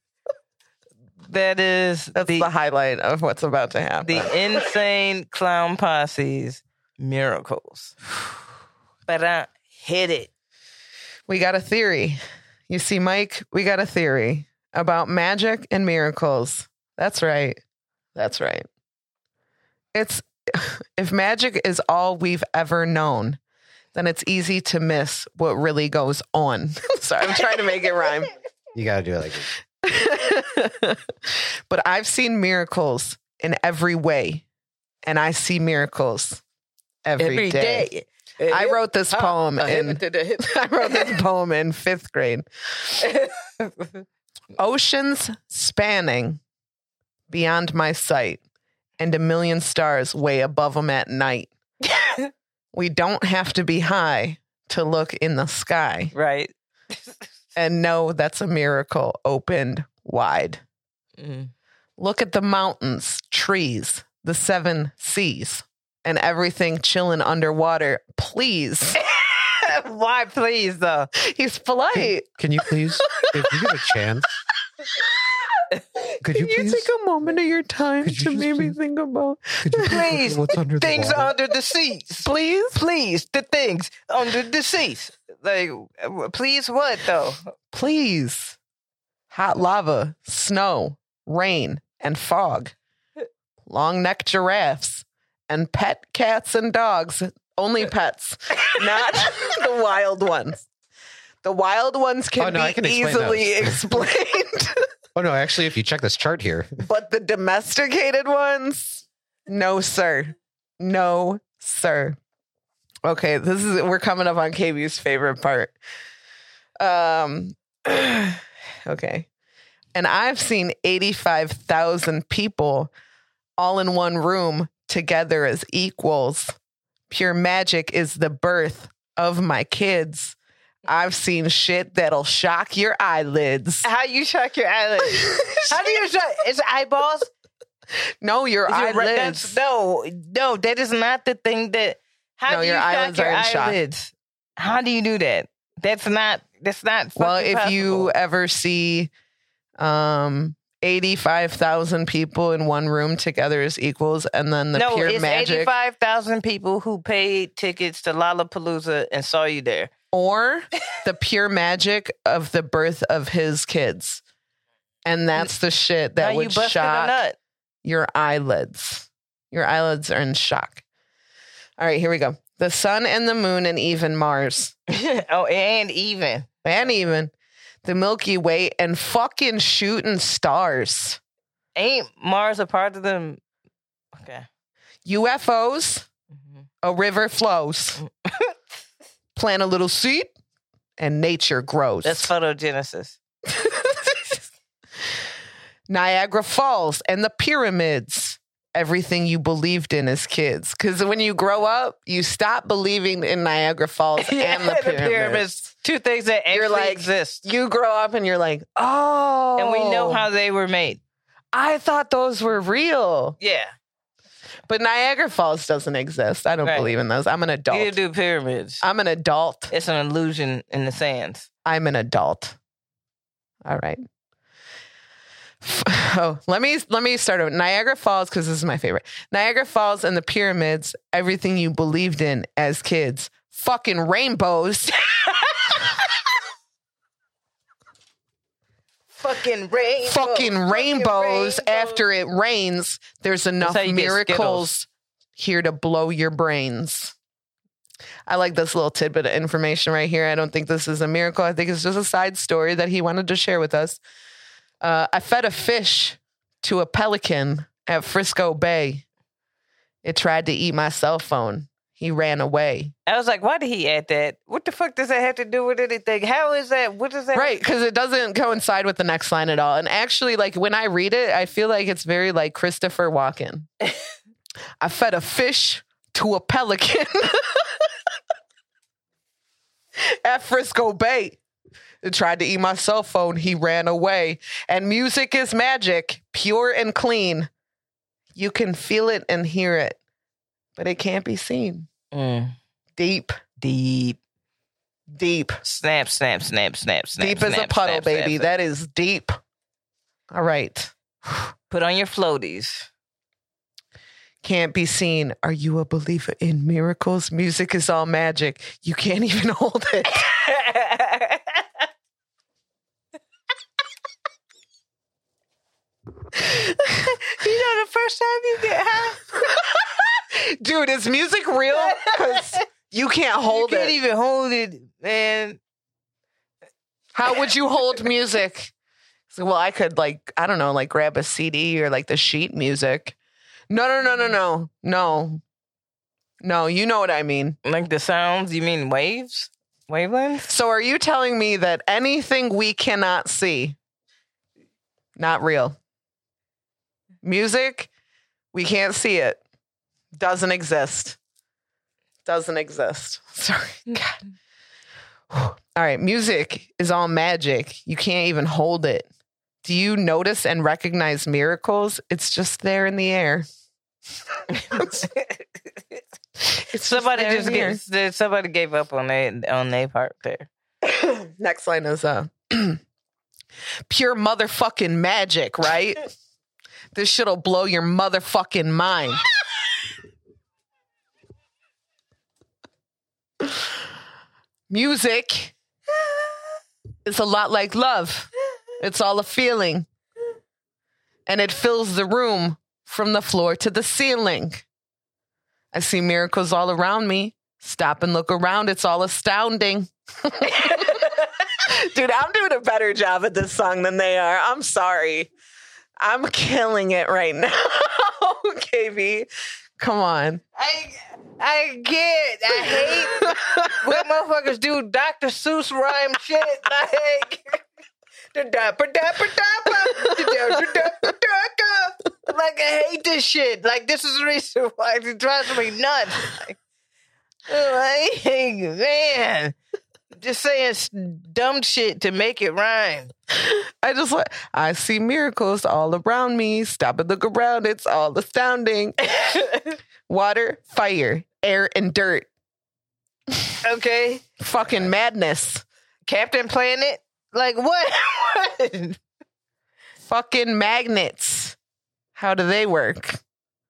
S2: That is
S1: that's the,
S2: the
S1: highlight of what's about to happen
S2: the insane clown posse's miracles. But I hit it.
S1: We got a theory. You see, Mike, we got a theory about magic and miracles. That's right. That's right. It's if magic is all we've ever known, then it's easy to miss what really goes on. Sorry, I'm trying to make it rhyme.
S3: You got to do it like this.
S1: but I've seen miracles in every way, and I see miracles every day. I wrote this poem in I wrote this poem in fifth grade. Oceans spanning beyond my sight, and a million stars way above them at night. We don't have to be high to look in the sky
S2: right.
S1: and know that's a miracle opened wide.
S2: Mm.
S1: Look at the mountains, trees, the seven seas, and everything chilling underwater. Please.
S2: Why, please, though?
S1: He's polite.
S3: Can you please, if you get a chance, could you
S1: Can you take a moment of your time
S3: you
S1: to maybe
S3: please-
S1: think about
S3: please, what's under
S2: Things under the seas.
S1: please?
S2: Please, the things under the seas. Like, please, what though?
S1: Please. Hot lava, snow, rain, and fog. Long necked giraffes and pet cats and dogs. Only pets, not the wild ones. The wild ones can
S3: Oh, no,
S1: be
S3: can
S1: easily explained,
S3: Oh no, actually, if you check this chart here,
S1: but the domesticated ones, no, sir. No, sir. Okay, this is we're coming up on KB's favorite part. Um okay. And I've seen 85,000 people all in one room together as equals. Pure magic is the birth of my kids. I've seen shit that'll shock your eyelids.
S2: How you shock your eyelids? How do you shock? It's eyeballs.
S1: No, your
S2: Is your-
S1: eyelids.
S2: that's- no, no, that is not the thing that. How
S1: No,
S2: do you
S1: your
S2: shock
S1: eyelids
S2: your
S1: are in shock.
S2: How do you do that? That's not. That's not.
S1: Well, if you ever see um 85,000 people in one room together as equals and then the
S2: no,
S1: pure
S2: it's
S1: magic
S2: eighty-five thousand people who paid tickets to Lollapalooza and saw you there.
S1: Or the pure magic of the birth of his kids. And that's the shit that
S2: now
S1: would
S2: a
S1: shock your eyelids. Your eyelids are in shock. All right, here we go. The sun and the moon and even Mars.
S2: oh, and even.
S1: And even the Milky Way and fucking shooting stars.
S2: Ain't Mars a part of them? Okay.
S1: UFOs,
S2: Mhm.
S1: a river flows. Plant a little seed and nature grows.
S2: That's photogenesis.
S1: Niagara Falls and the pyramids. Everything you believed in as kids. Because when you grow up, you stop believing in Niagara Falls and the pyramids.
S2: Two things that actually
S1: like-
S2: exist.
S1: You grow up and you're like, oh.
S2: And we know how they were made.
S1: I thought those were real.
S2: Yeah.
S1: But Niagara Falls doesn't exist. I don't
S2: Right.
S1: believe in those. I'm an adult.
S2: You do pyramids.
S1: I'm an adult.
S2: It's an illusion in the sands.
S1: I'm an adult. All right. Oh, let me let me start with Niagara Falls because this is my favorite. Niagara Falls and the pyramids. Everything you believed in as kids. Fucking rainbows.
S2: Fucking rain.
S1: fucking rainbows. After it rains, there's enough
S2: how you get
S1: miracles here to blow your brains. I like this little tidbit of information right here. I don't think this is a miracle. I think it's just a side story that he wanted to share with us. Uh, I fed a fish to a pelican at Frisco Bay. It tried to eat my cell phone. He ran away.
S2: I was like, why did he add that? What the fuck does that have to do with anything? How is that? What does that?
S1: Right, because it doesn't coincide with the next line at all. And actually, like when I read it, I feel like it's very like Christopher Walken. I fed a fish to a pelican at Frisco Bay. It tried to eat my cell phone. He ran away. And music is magic, pure and clean. You can feel it and hear it, but it can't be seen.
S2: Mm.
S1: Deep,
S2: Deep.
S1: deep.
S2: Snap, snap, snap, snap, snap.
S1: deep as a puddle,
S2: snap,
S1: baby.
S2: snap, snap.
S1: That is deep. All right.
S2: Put on your floaties.
S1: Can't be seen. Are you a believer in miracles? Music is all magic. You can't even hold it.
S2: you know, the first time you get high,
S1: Dude, is music real? Because you can't hold it?
S2: you can't
S1: it.
S2: even hold it, man.
S1: How would you hold music? So, well, I could like I don't know, like grab a CD or like the sheet music. No, no, no, no, no, no, no. You know what I mean.
S2: Like the sounds, you mean waves? Wavelengths?
S1: So, are you telling me that anything we cannot see, not real? Music, we can't see it. Doesn't exist. Doesn't exist. Sorry. God. All right. Music is all magic. You can't even hold it. Do you notice and recognize miracles? It's just there in the air. It's
S2: somebody
S1: there in
S2: just
S1: the air.
S2: gave, somebody gave up on they on their part there.
S1: Next line is uh pure motherfucking magic, right? this shit'll blow your motherfucking mind. Music is a lot like love. It's all a feeling. And it fills the room from the floor to the ceiling. I see miracles all around me. Stop and look around. It's all astounding. Dude, I'm doing a better job at this song than they are. I'm sorry. I'm killing it right now. KB, come on.
S2: I I get I hate when motherfuckers do Dr. Seuss rhyme shit like. Like I hate this shit. Like this is the reason why it drives me nuts. Like, like man, just saying dumb shit to make it rhyme.
S1: I just like, I see miracles all around me. Stop and look around. It's all astounding. Water, fire, air, and dirt.
S2: okay,
S1: Fucking madness.
S2: Captain Planet. Like what? what?
S1: Fucking magnets. How do they work?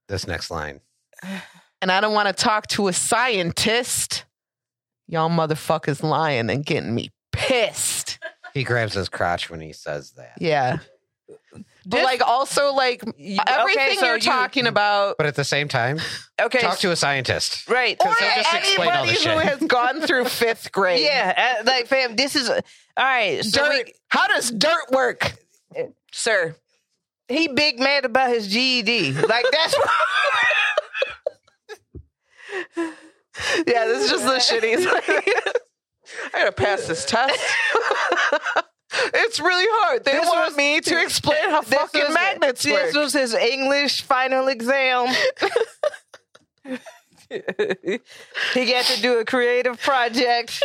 S3: This next line.
S1: and I don't want to talk to a scientist. Y'all motherfuckers lying and getting me pissed.
S3: He grabs his crotch when he says that.
S1: Yeah. But
S2: Just-
S1: like also like everything
S2: okay, so
S1: you're
S2: you-
S1: talking about
S3: But at the same time,
S2: Okay,
S3: talk to a scientist.
S2: right.
S1: or
S3: he'll just explain all
S1: anybody
S3: this
S1: who
S3: shit.
S1: has gone through fifth grade.
S2: Yeah, uh, like fam, this is all right. So
S1: Dirt.
S2: we-
S1: How does dirt work? Sir.
S2: he big mad about his GED. Like that's what,
S1: Yeah, this is just the shit he's like. I gotta pass this test. it's really hard. They
S2: This
S1: want
S2: was-
S1: me to explain how fucking
S2: was-
S1: magnets
S2: This was his English final exam. he got to do a creative project.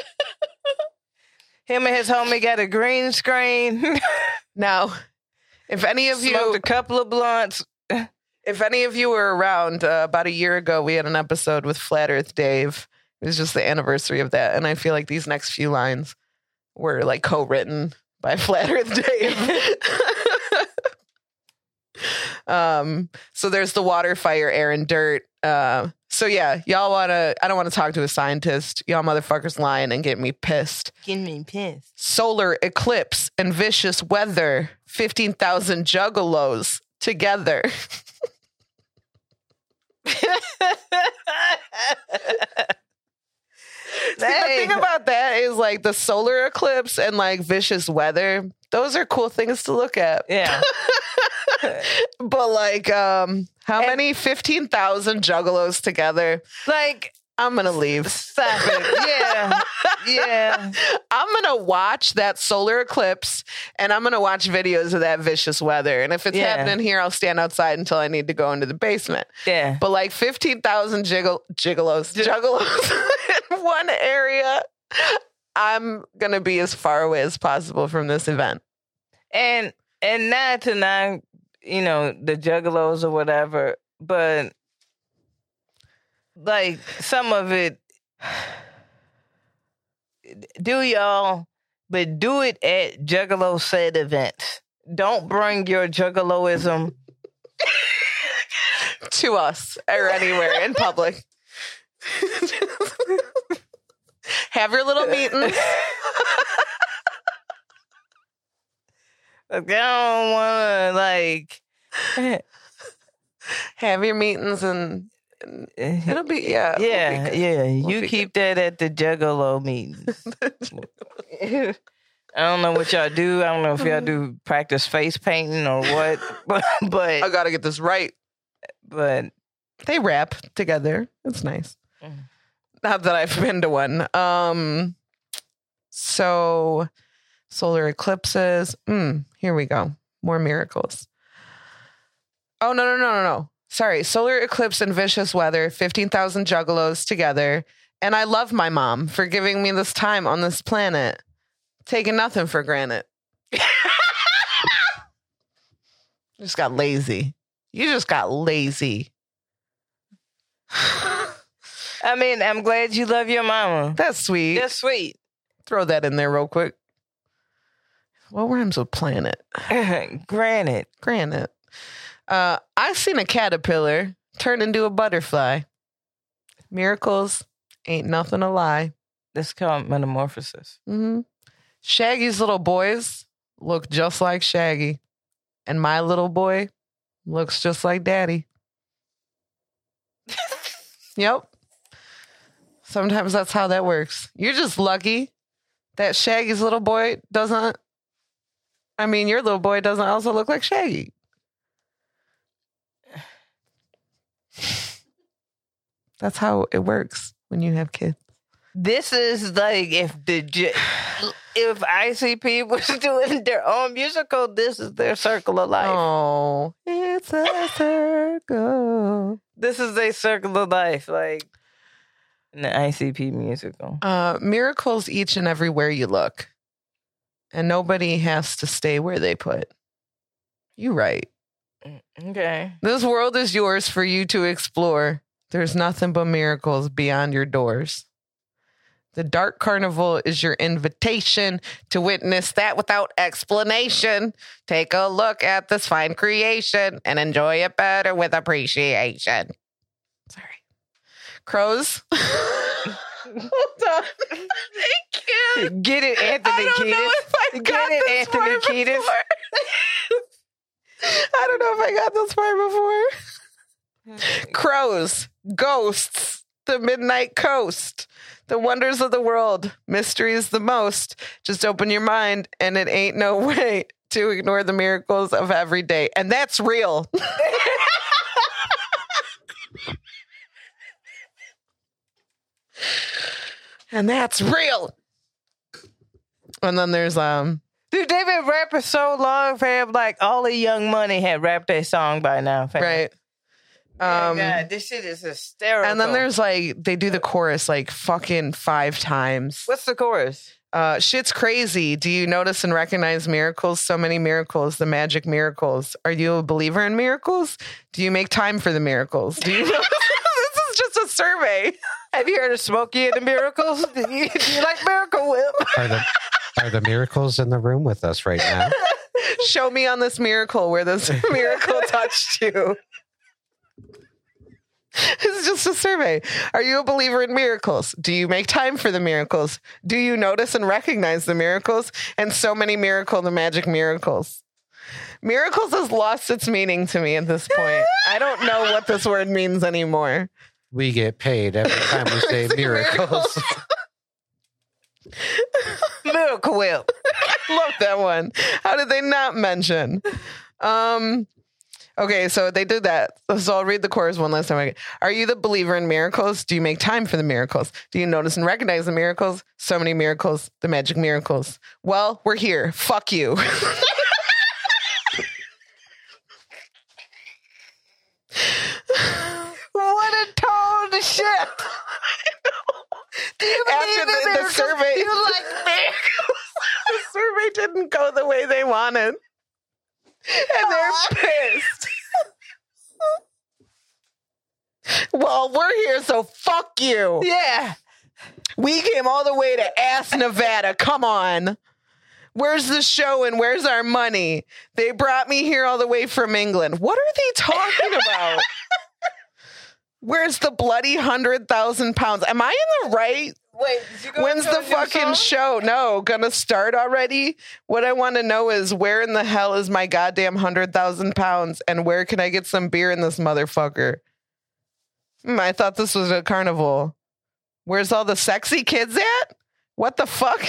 S2: Him and his homie got a green screen.
S1: Now, if any of
S2: Smoked
S1: you
S2: a couple of blunts.
S1: If any of you were around uh, about a year ago, we had an episode with Flat Earth Dave. It was just the anniversary of that, and I feel like these next few lines were like co-written by Flat Earth Dave. um, so there's the water, fire, air, and dirt. Uh, so yeah, y'all wanna? I don't want to talk to a scientist. Y'all motherfuckers lying and get me pissed.
S2: Getting me pissed.
S1: Solar eclipse and vicious weather. Fifteen thousand juggalos together. See, the thing about that is like the solar eclipse and like vicious weather. Those are cool things to look at.
S2: yeah.
S1: But like, um, how
S2: And-
S1: many fifteen thousand juggalos together?
S2: Like,
S1: I'm gonna leave.
S2: stop it. Yeah. Yeah.
S1: I'm gonna watch that solar eclipse and I'm gonna watch videos of that vicious weather. And if it's
S2: Yeah.
S1: happening here, I'll stand outside until I need to go into the basement.
S2: Yeah.
S1: But like 15,000 jiggle, giggolos, juggalos in one area, I'm to be as far away as possible from this event.
S2: and and not to not you know the juggalos or whatever but like some of it do y'all but do it at juggalo said events don't bring your juggaloism
S1: To us or anywhere in public. Have your little meetings.
S2: like, i don't want to like
S1: Have your meetings and and it'll be yeah. it'll be
S2: yeah, yeah.
S1: We'll
S2: you keep that at the Juggalo meetings. I don't know what y'all do. I don't know if y'all do practice face painting or what, but
S1: I gotta get this right.
S2: but
S1: They rap together. It's nice.
S2: Mm.
S1: Not that I've been to one. Um, so solar eclipses. Mm, here we go. More miracles. Oh no no no no no. Sorry, solar eclipse and vicious weather. Fifteen thousand juggalos together, and I love my mom for giving me this time on this planet, taking nothing for granted. just got lazy. You just got lazy.
S2: I mean, I'm glad you love your mama.
S1: That's sweet.
S2: That's sweet.
S1: Throw that in there real quick. What rhymes with planet?
S2: Granted,
S1: Granite. Uh, I seen a caterpillar turn into a butterfly. Miracles ain't nothing to lie.
S2: that's called metamorphosis.
S1: Mm-hmm. Shaggy's little boys look just like Shaggy, and my little boy looks just like Daddy. yep. Sometimes that's how that works. You're just lucky that Shaggy's little boy doesn't. I mean, your little boy doesn't also look like Shaggy. That's how it works when you have kids.
S2: This is like if the if ICP was doing their own musical, this is their circle of life.
S1: Oh, it's a circle.
S2: This is a circle of life, like in the ICP musical.
S1: Uh, miracles each and everywhere you look, and nobody has to stay where they put. You right.
S2: Okay.
S1: This world is yours for you to explore. There's nothing but miracles beyond your doors. The Dark Carnival is your invitation to witness that without explanation. Take a look at this fine creation and enjoy it better with appreciation. Sorry. Crows. Hold on. Thank you.
S2: Get it, Anthony
S1: I don't
S2: Kiedis.
S1: know if I
S2: Get
S1: got
S2: it, Anthony Kiedis.
S1: I don't know if I got this far before. Crows, ghosts, the midnight coast, the wonders of the world, mysteries the most. Just open your mind, and it ain't no way to ignore the miracles of every day. And that's real. and that's real. And then there's um
S2: Dude, they've been rapping so long, fam. Like all the Young Money had rapped that song by now, fam.
S1: right.
S2: Oh,
S1: Um
S2: God, this shit is hysterical.
S1: and then there's like they do the chorus like fucking five times.
S2: what's the chorus?
S1: Uh, shit's crazy. Do you notice and recognize miracles? So many miracles, the magic miracles. Are you a believer in miracles? Do you make time for the miracles? Do you know? this is just a survey.
S2: Have you heard of Smokey and the Miracles? do, you, do you like Miracle Whip?
S3: Are the are the miracles in the room with us right now?
S1: Show me on this miracle where this miracle touched you. Is just a survey. Are you a believer in miracles? Do you make time for the miracles? Do you notice and recognize the miracles? And so many miracle, the magic miracles. Miracles has lost its meaning to me at this point. I don't know what this word means anymore.
S3: We get paid every time we say
S1: Say
S3: miracles.
S2: Miracle Whip.
S1: Love that one. How did they not mention? Um okay, so they did that. So I'll read the chorus one last time. Are you the believer in miracles? Do you make time for the miracles? Do you notice and recognize the miracles? So many miracles, the magic miracles. Well, we're here. Fuck you.
S2: What a tone of shit.
S1: After the, the survey,
S2: You like miracles?
S1: the survey didn't go the way they wanted. And they're pissed. well, we're here, so fuck you.
S2: Yeah.
S1: We came all the way to Ass Nevada. Come on. Where's the show and where's our money? They brought me here all the way from England. What are they talking about? Where's the bloody hundred thousand pounds? Am I in the right?
S2: Wait, did you go
S1: When's the fucking show? No, gonna start already? What I want to know is where in the hell is my goddamn hundred thousand pounds and where can I get some beer in this motherfucker? Hmm, I thought this was a carnival. Where's all the sexy kids at? What the fuck?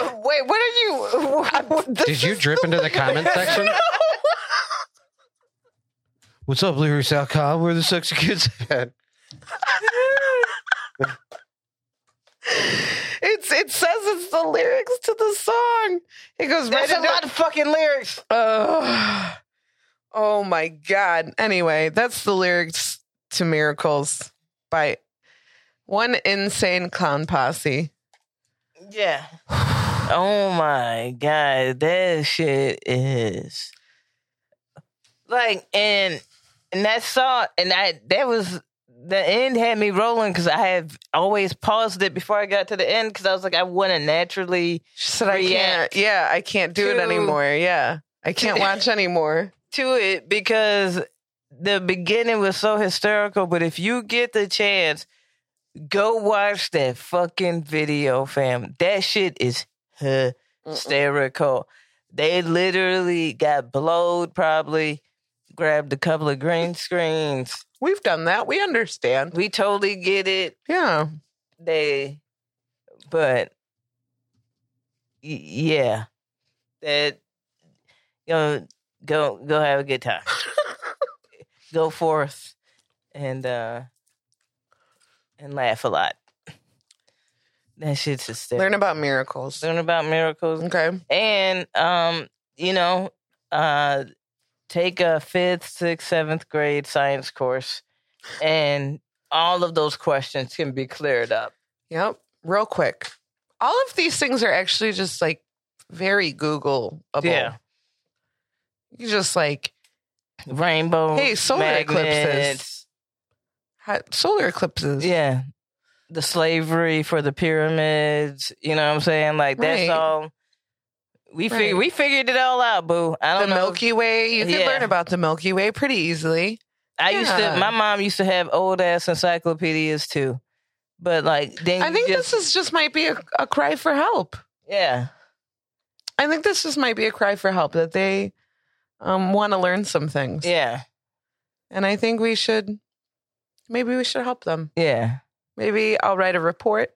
S2: Wait, what are you?
S3: Did you drip into the comment section? What's up, lyrics.com? Where the sexy kids at?
S1: It's it says it's the lyrics to the song. It goes right
S2: That's a
S1: into
S2: lot of fucking lyrics.
S1: Ugh. oh my god. Anyway, that's the lyrics to Miracles by one insane clown posse.
S2: Yeah. Oh my god, that shit is like and and that song and I that was the end had me rolling because I have always paused it before I got to the end because I was like I want to naturally
S1: She said I can't. Yeah, I can't do it anymore. Yeah. I can't watch anymore.
S2: to it because the beginning was so hysterical. But if you get the chance, go watch that fucking video, fam. That shit is hysterical. They literally got blowed, probably grabbed a couple of green screens.
S1: We've done that. We understand.
S2: We totally get it.
S1: Yeah.
S2: They, but y- yeah, that you know, go go have a good time. go forth and uh and laugh a lot. That shit's hysterical.
S1: Learn about miracles.
S2: Learn about miracles
S1: Okay.
S2: and um, you know, uh, take a fifth, sixth, seventh grade science course, and all of those questions can be cleared up.
S1: Yep. Real quick. All of these things are actually just like very Googleable.
S2: Yeah.
S1: You just like
S2: Rainbow,
S1: Hey, solar eclipses.
S2: magnets,
S1: ha- solar eclipses.
S2: yeah, the slavery for the pyramids. You know what I'm saying? Like that's
S1: Right.
S2: all. We
S1: Right.
S2: fig- we figured it all out, boo. I
S1: The
S2: don't know.
S1: Milky Way. You can
S2: Yeah.
S1: learn about the Milky Way pretty easily.
S2: I used to. My mom used to have old ass encyclopedias too, but like then
S1: I think
S2: just,
S1: this is just might be a, a cry for help.
S2: yeah.
S1: I think this just might be a cry for help that they um, want to learn some things.
S2: Yeah,
S1: And I think we should, maybe we should help them.
S2: yeah,
S1: Maybe I'll write a report.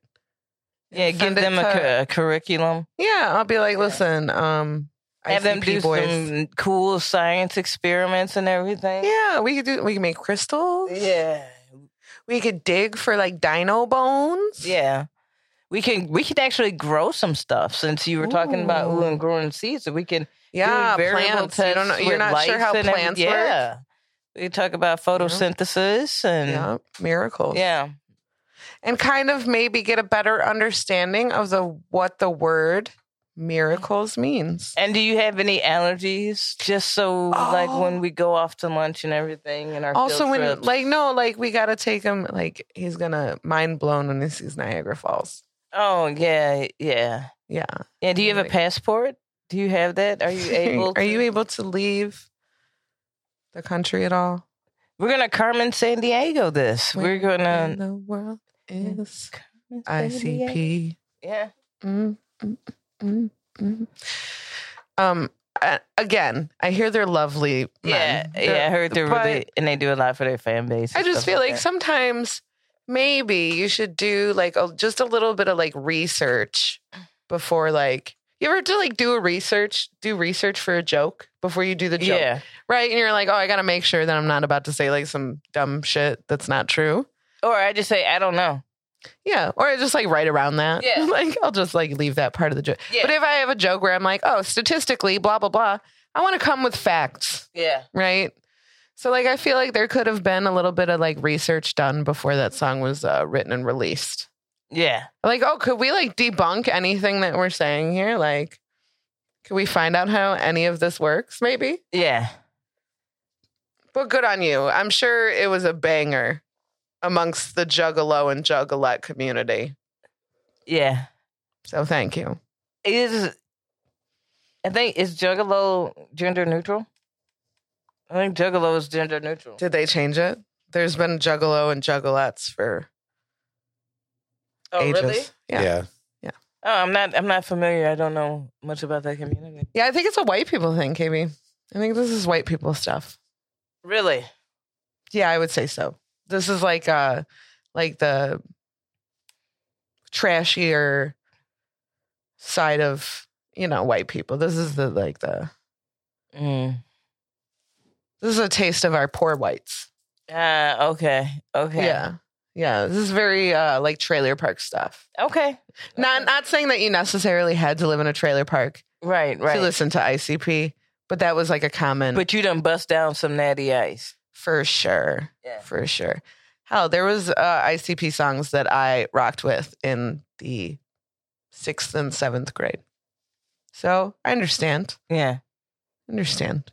S2: Yeah. Give them a, cu- a curriculum.
S1: Yeah, I'll be like, listen, um,
S2: Have them do
S1: boys.
S2: some cool science experiments and everything.
S1: Yeah, we could do. We can make crystals.
S2: yeah,
S1: We could dig for like dino bones.
S2: yeah. We can we could actually grow some stuff since you were talking about ooh
S1: Ooh.
S2: and growing seeds. So we can
S1: yeah,
S2: do
S1: plants. You don't know, you're not sure how
S2: and every-
S1: plants work.
S2: Yeah, we talk about photosynthesis and
S1: Yeah, miracles.
S2: yeah.
S1: And kind of maybe get a better understanding of the what the word miracles means.
S2: And do you have any allergies? Just so, like,
S1: Oh.
S2: when we go off to lunch and everything, and our
S1: Also, when
S2: trips.
S1: like no, like we gotta take him. Like he's gonna mind blown when he sees Niagara Falls.
S2: oh yeah, yeah,
S1: Yeah.
S2: yeah. Do you have a passport? Do you have that? Are you able?
S1: Are you able to leave the country at all?
S2: We're gonna Carmen Sandiego. This we're gonna
S1: the world is
S2: Carmen San Diego.
S1: ICP.
S2: Yeah,
S1: Mm, mm, mm, mm. Um. uh, again, I hear they're lovely.
S2: yeah,
S1: men.
S2: yeah. I heard they're really, and they do a lot for their fan base.
S1: I just feel like
S2: that.
S1: sometimes maybe you should do like a, just a little bit of like research before like you ever do like do a research do research for a joke before you do the joke
S2: yeah,
S1: right and you're like oh I got to make sure that I'm not about to say like some dumb shit that's not true
S2: or I just say I don't know.
S1: yeah or I just like right around that
S2: Yeah.
S1: like I'll just like leave that part of the joke
S2: Yeah,
S1: but if I have a joke where I'm like oh statistically blah blah blah I want to come with facts
S2: yeah,
S1: right? So like I feel like there could have been a little bit of like research done before that song was uh, written and released.
S2: yeah.
S1: Like, oh, could we like debunk anything that we're saying here? Like, could we find out how any of this works? Maybe.
S2: Yeah.
S1: But good on you. I'm sure it was a banger amongst the Juggalo and Juggalette community.
S2: Yeah.
S1: So thank you.
S2: Is I think is Juggalo gender neutral? I think Juggalo is gender neutral.
S1: Did they change it? There's been Juggalo and Juggalettes for
S2: Oh,
S1: ages.
S2: really?
S1: Yeah.
S3: yeah.
S2: Oh, I'm not. I'm not familiar. I don't know much about that community.
S1: Yeah, I think it's a white people thing, KB. I think this is white people stuff.
S2: Really?
S1: Yeah, I would say so. This is like uh like the trashier side of you know white people. This is the like the
S2: Mm.
S1: this is a taste of our poor whites.
S2: Ah, okay. Okay.
S1: Yeah. Yeah. This is very uh like trailer park stuff.
S2: Okay.
S1: Not not saying that you necessarily had to live in a trailer park
S2: Right, Right.
S1: to listen to ICP, but that was like a common
S2: But you done bust down some natty ice.
S1: For sure.
S2: Yeah.
S1: For sure. Hell, there was uh, ICP songs that I rocked with in the sixth and seventh grade. So I understand.
S2: Yeah.
S1: Understand.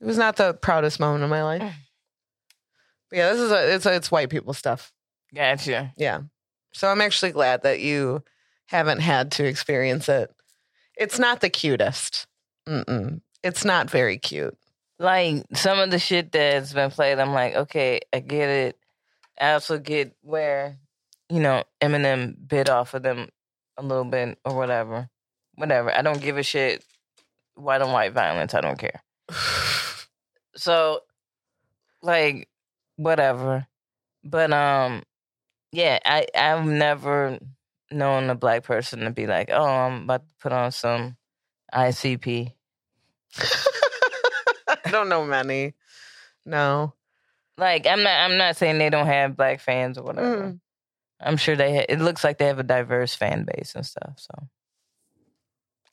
S1: It was not the proudest moment of my life. But yeah, this is a it's a, it's white people stuff.
S2: Gotcha.
S1: Yeah. So I'm actually glad that you haven't had to experience it. It's not the cutest. Mm-mm. It's not very cute.
S2: Like some of the shit that's been played, I'm like, okay, I get it. I also get where, you know, Eminem bit off of them a little bit or whatever. Whatever. I don't give a shit. White on white violence. I don't care. So, like, whatever. But um, yeah, I I've never known a black person to be like, oh, I'm about to put on some ICP.
S1: I don't know many. No.
S2: Like, I'm not I'm not saying they don't have black fans or whatever.
S1: Mm.
S2: I'm sure they. Ha- it looks like they have a diverse fan base and stuff. So,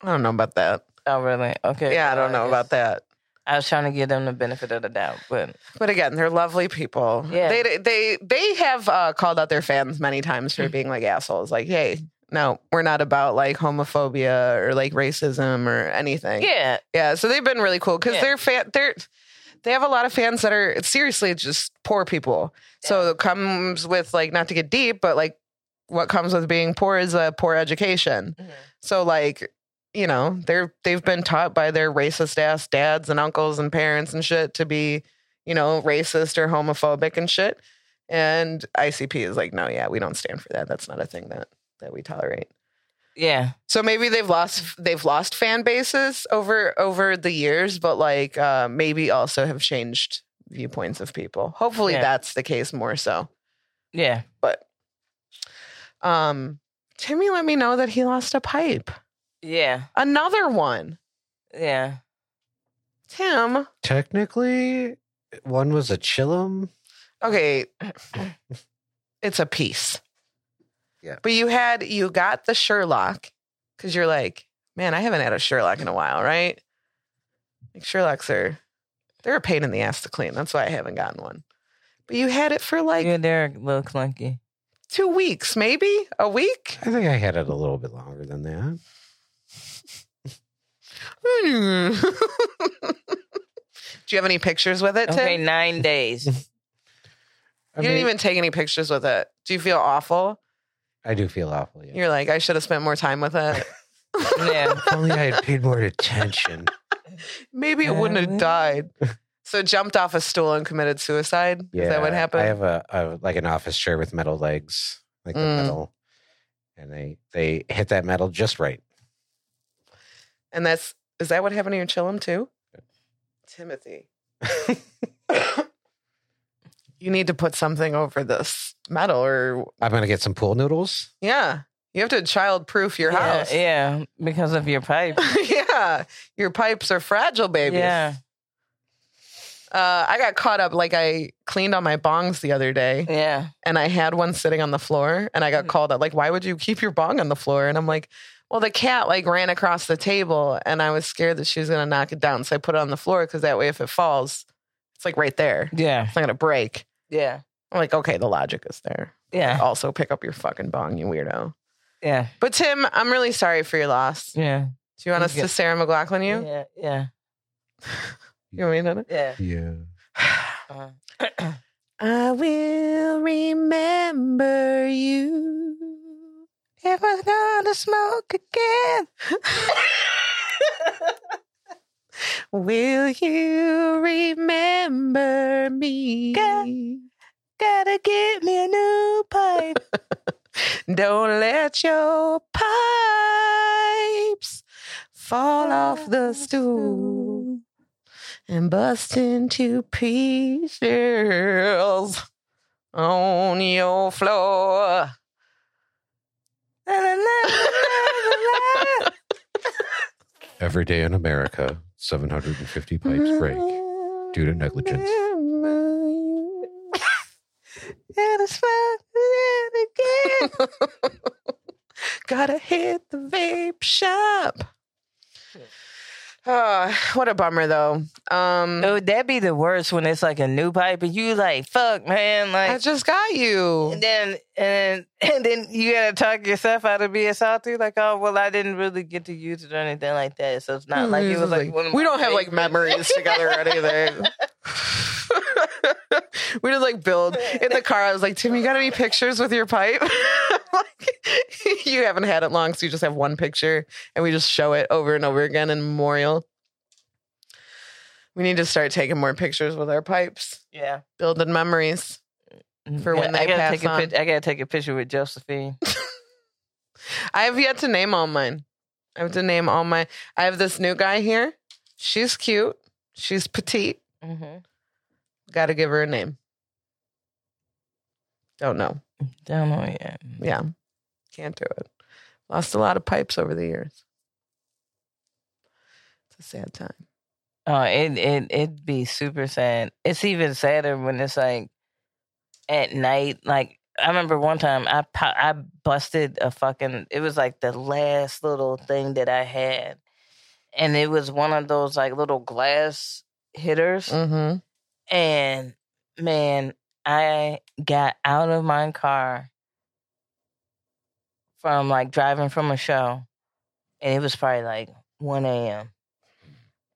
S1: I don't know about that.
S2: oh really? Okay.
S1: Yeah, I don't know about that.
S2: I was trying to give them the benefit of the doubt, but
S1: But again, they're lovely people.
S2: Yeah.
S1: They they they have uh, called out their fans many times for being like assholes. Like, hey, no, we're not about like homophobia or like racism or anything.
S2: yeah,
S1: Yeah, so they've been really cool because
S2: Yeah.
S1: they're fan. They're they have a lot of fans that are seriously just poor people. So it comes with like not to get deep, but like what comes with being poor is a poor education.
S2: Mhm.
S1: So like you know they're they've been taught by their racist ass dads and uncles and parents and shit to be you know racist or homophobic and shit. And ICP is like, no, yeah, we don't stand for that. That's not a thing that that we tolerate.
S2: yeah,
S1: So maybe they've lost they've lost fan bases over over the years, but like uh, maybe also have changed viewpoints of people. Hopefully
S2: Yeah.
S1: that's the case more so.
S2: yeah.
S1: But um Timmy let me know that he lost a pipe.
S2: Yeah,
S1: Another one.
S2: yeah.
S1: Tim.
S3: Technically, one was a chillum.
S1: Okay. it's a piece.
S3: Yeah.
S1: But you had you got the Sherlock because you're like, man, I haven't had a Sherlock in a while, right? Like Sherlocks are they're a pain in the ass to clean. That's why I haven't gotten one. But you had it for like
S2: yeah, they're a little clunky.
S1: two weeks, maybe a week.
S3: I think I had it a little bit longer than that. Hmm.
S1: Do you have any pictures with it, Tim?
S2: Okay, nine days.
S3: I
S1: you didn't even take any pictures with it. Do you feel awful?
S3: I do feel awful. Yeah.
S1: You're like, I should have spent more time with it.
S2: yeah,
S3: If only I had paid more attention.
S1: Maybe it wouldn't have died. So jumped off a stool and committed suicide.
S3: Yeah,
S1: Is that what happened?
S3: I have a, a like an office chair with metal legs, like the
S1: Mm.
S3: metal, and they they hit that metal just right.
S1: and that's is that what happened to your chillum too? Timothy. You need to put something over this metal or
S3: I'm gonna get some pool noodles.
S1: yeah. You have to child proof your
S2: yeah,
S1: house.
S2: yeah, because of your pipe.
S1: yeah. Your pipes are fragile, baby.
S2: Yeah,
S1: Uh, I got caught up like I cleaned on my bongs the other day
S2: yeah.
S1: and I had one sitting on the floor and I got
S2: Mhm.
S1: called up like why would you keep your bong on the floor and I'm like well the cat like ran across the table and I was scared that she was going to knock it down so I put it on the floor cuz that way if it falls it's like right there
S2: Yeah,
S1: it's not going to break
S2: yeah,
S1: I'm like okay the logic is there
S2: yeah,
S1: also pick up your fucking bong you weirdo
S2: yeah,
S1: but Tim I'm really sorry for your loss Yeah. do
S2: yeah.
S1: you want us to Sarah McLachlan you
S2: Yeah, yeah,
S1: you want me to
S2: yeah.
S3: Yeah.
S2: Uh-huh.
S1: I will remember you
S2: If I'm gonna smoke again.
S1: Will you remember me?
S2: Gotta get me a new pipe.
S1: Don't let your pipes fall off the stool and bust into pieces. on your floor.
S3: Every day in America, 750 pipes break due to negligence.
S1: Gotta hit the vape shop. Oh, what a bummer though. Um
S2: Oh, that'd be the worst when it's like a new pipe and you like, fuck, man, like I
S1: just got you.
S2: And then and and then you gotta talk yourself out of being salty, like, oh well, I didn't really get to use it or anything like that. So it's not like mm-hmm. it was like, one of
S1: we don't have like memories together or anything. we just like build in the car. I was like, Tim, you got any pictures with your pipe? like, you haven't had it long, so you just have one picture, and we just show it over and over again in memorial. We need to start taking more pictures with our pipes,
S2: Yeah.
S1: building memories. For when
S2: I
S1: they
S2: gotta
S1: pass
S2: take a
S1: on.
S2: pic- I gotta take a picture with Josephine.
S1: I have yet to name all mine. I have to name all my. I have this new guy here. She's cute. She's petite.
S2: mm-hmm.
S1: Got to give her a name. Don't know.
S2: Don't know yet.
S1: Yeah, can't do it. Lost a lot of pipes over the years. It's a sad time.
S2: Oh, it it it'd be super sad. It's even sadder when it's like at night. Like I remember one time I po- I busted a fucking. It was like the last little thing that I had, and it was one of those like little glass hitters.
S1: Mm-hmm.
S2: And man, I got out of my car from like driving from a show, and it was probably like one a.m.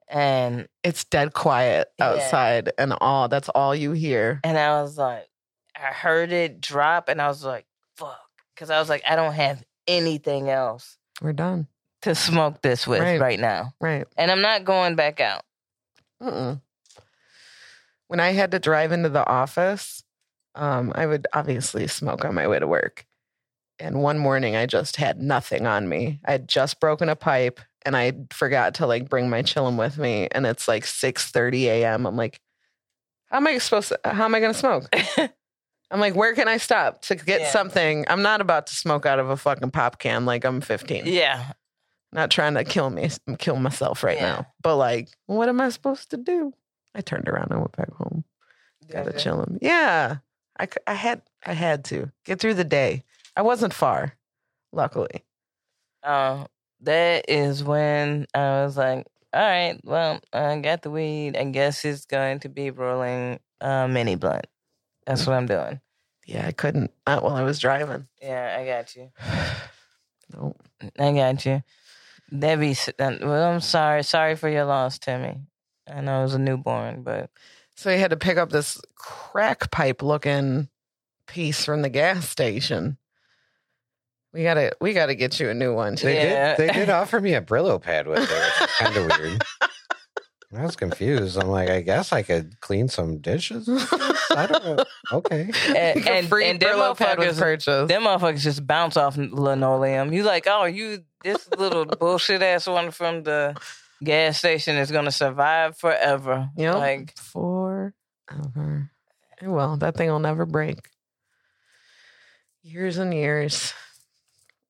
S2: And
S1: It's dead quiet
S2: Yeah.
S1: outside, and all that's all you hear.
S2: And I was like, I heard it drop, and I was like, fuck. Because I was like, I don't have anything else
S1: We're done.
S2: to smoke this with
S1: Right.
S2: right, now.
S1: Right.
S2: And I'm not going back out.
S1: Mm-mm. When I had to drive into the office, um, I would obviously smoke on my way to work. And one morning, I just had nothing on me. I had just broken a pipe, and I forgot to like bring my chillum with me. And it's like six thirty a.m. I'm like, how am I supposed to? How am I going to smoke? I'm like, where can I stop to get
S2: Yeah.
S1: something? I'm not about to smoke out of a fucking pop can like I'm 15.
S2: yeah.
S1: Not trying to kill me, kill myself right
S2: Yeah.
S1: now. But like, what am I supposed to do? I turned around and went back home. Gotta chillum. Yeah, I, I had I had to get through the day. I wasn't far, luckily.
S2: Um, that is when I was like, all right, well, I got the weed. I guess it's going to be rolling a mini blunt. That's what I'm doing.
S1: Yeah, I couldn't not while I was driving.
S2: Yeah, I got you.
S1: Nope.
S2: I got you. Debbie, well, I'm sorry. Sorry for your loss, Timmy. I know it was a newborn, but
S1: So he had to pick up this crack pipe looking piece from the gas station. We gotta we gotta get you a new one. too.
S3: They
S2: Yeah.
S3: did. They did offer me a Brillo pad with it, kind of weird. I was confused. I'm like, I guess I could clean some dishes. I don't know. Okay.
S2: and
S1: Like a
S2: and,
S1: free
S2: and them
S1: pad was
S2: motherfuckers,
S1: purchased.
S2: them motherfuckers just bounce off linoleum. You like, oh, you this little bullshit ass one from the gas station is gonna survive forever.
S1: Yep.
S2: Like,
S1: forever. Well, that thing will never break. Years and years.